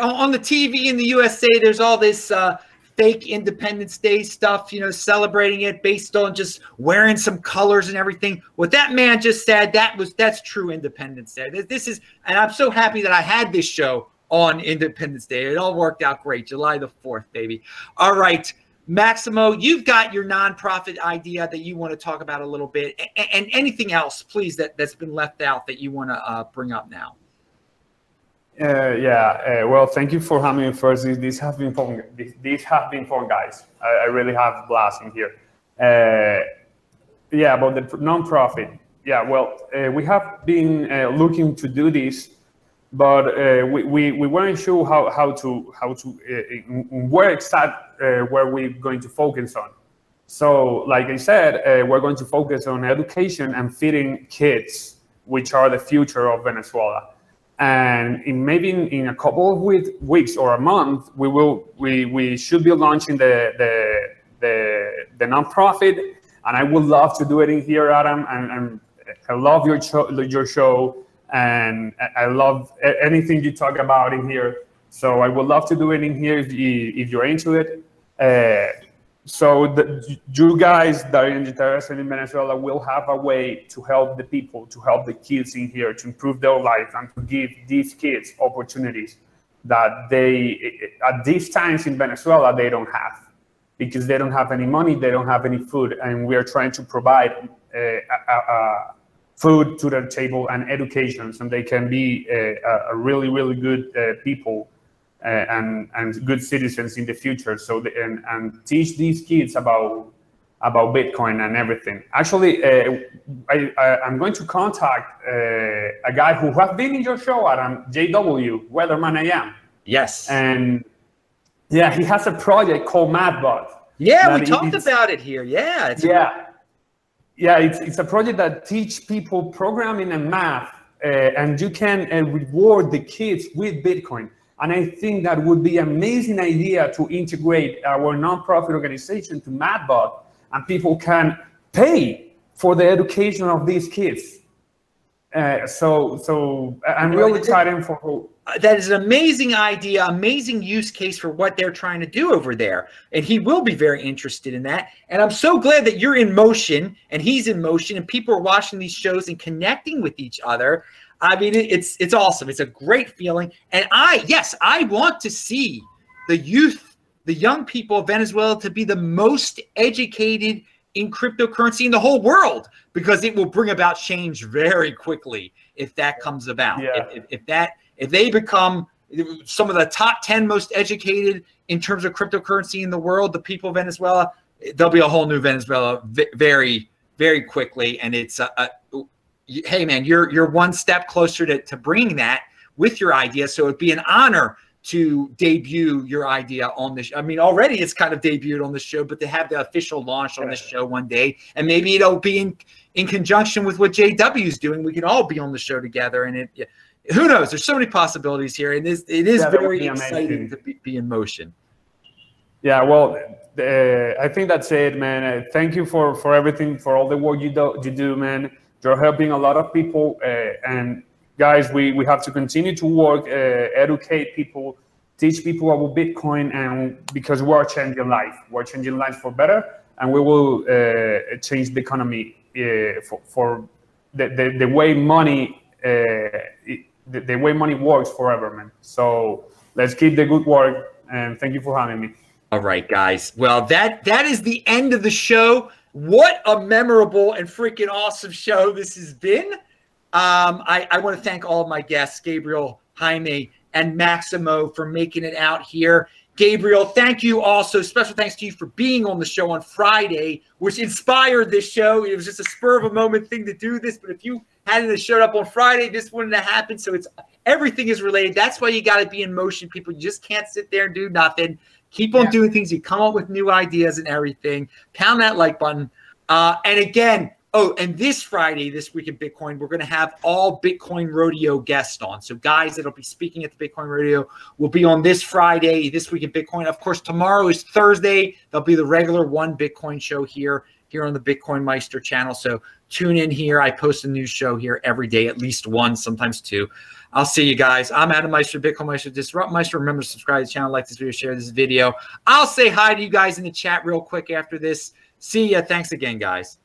On the TV in the USA, there's all this uh, fake Independence Day stuff, you know, celebrating it based on just wearing some colors and everything. What that man just said, that was that's true Independence Day. This is, and I'm so happy that I had this show on Independence Day. It all worked out great, July the fourth, baby. All right. Maximo, you've got your nonprofit idea that you want to talk about a little bit, and, and anything else, please, that, that's been left out that you want to uh, bring up now. Uh, yeah, uh, well, thank you for having me first. This, this has been fun. This, this has been fun, guys. I, I really have blast in here. Uh, yeah, about the nonprofit. Yeah, well, uh, we have been uh, looking to do this but uh, we, we, we weren't sure how, how to how to uh, where uh, where we're going to focus on. So, like I said, uh, we're going to focus on education and feeding kids, which are the future of Venezuela. And in maybe in, in a couple of week, weeks or a month, we will we, we should be launching the the the, the nonprofit. And I would love to do it in here, Adam. And, and I love your show, your show and I love anything you talk about in here. So I would love to do it in here if, you, if you're into it. Uh, so the, you guys that are interested in Venezuela will have a way to help the people, to help the kids in here, to improve their life and to give these kids opportunities that they, at these times in Venezuela, they don't have because they don't have any money, they don't have any food, and we are trying to provide uh, a, a, food to their table and education, so they can be uh, a really, really good uh, people uh, and and good citizens in the future. So the, and and teach these kids about about Bitcoin and everything. Actually, uh, I, I am going to contact uh, a guy who has been in your show, Adam JW Weatherman I AM. Yes. And yeah, he has a project called MadBot. Yeah, we talked about it here. Yeah. yeah yeah, it's, it's a project that teach people programming and math, uh, and you can uh, reward the kids with Bitcoin. And I think that would be an amazing idea to integrate our nonprofit organization to MadBot, and people can pay for the education of these kids. Uh, so, so I'm really excited for Uh, that is an amazing idea, amazing use case for what they're trying to do over there. And he will be very interested in that. And I'm so glad that you're in motion and he's in motion and people are watching these shows and connecting with each other. I mean, it's it's awesome. It's a great feeling. And I, yes, I want to see the youth, the young people of Venezuela to be the most educated in cryptocurrency in the whole world because it will bring about change very quickly if that comes about. Yeah. If, if, if that if they become some of the top 10 most educated in terms of cryptocurrency in the world, the people of Venezuela, there'll be a whole new Venezuela very, very quickly. And it's a, a hey man, you're you're one step closer to, to bringing that with your idea. So it'd be an honor to debut your idea on this. I mean, already it's kind of debuted on the show, but to have the official launch on the show one day, and maybe it'll be in in conjunction with what JW is doing. We can all be on the show together, and it. Who knows? There's so many possibilities here, and this it is Yeah, very exciting to be, be in motion. Yeah, well, uh, I think that's it, man. Uh, thank you for for everything, for all the work you do, you do, man. You're helping a lot of people, uh, and guys, we we have to continue to work, uh, educate people, teach people about Bitcoin, and because we are changing life, we're changing lives for better, and we will uh, change the economy uh, for for the, the the way money uh, it- the, the way money works forever, man. So let's keep the good work, and thank you for having me. All right, guys. Well, that that is the end of the show. What a memorable and freaking awesome show this has been. Um, I, I want to thank all of my guests, Gabriel, Jaime, and Maximo, for making it out here. Gabriel, thank you also. Special thanks to you for being on the show on Friday, which inspired this show. It was just a spur of a moment thing to do this, but if you hadn't have showed up on Friday, this wouldn't have happened. So it's everything is related. That's why you got to be in motion, people. You just can't sit there and do nothing. Keep on Yeah. doing things. You come up with new ideas and everything. Pound that like button. Uh, and again, oh, and this Friday, this week in Bitcoin, we're going to have all Bitcoin Rodeo guests on. So guys that'll be speaking at the Bitcoin Rodeo will be on this Friday, this week in Bitcoin. Of course, tomorrow is Thursday. There'll be the regular one Bitcoin show here here on the BitcoinMeister channel. So tune in here. I post a new show here every day, at least one, sometimes two. I'll see you guys. I'm Adam Meister, BitcoinMeister, Disrupt Meister. Remember to subscribe to the channel, like this video, share this video. I'll say hi to you guys in the chat real quick after this. See ya. Thanks again, guys.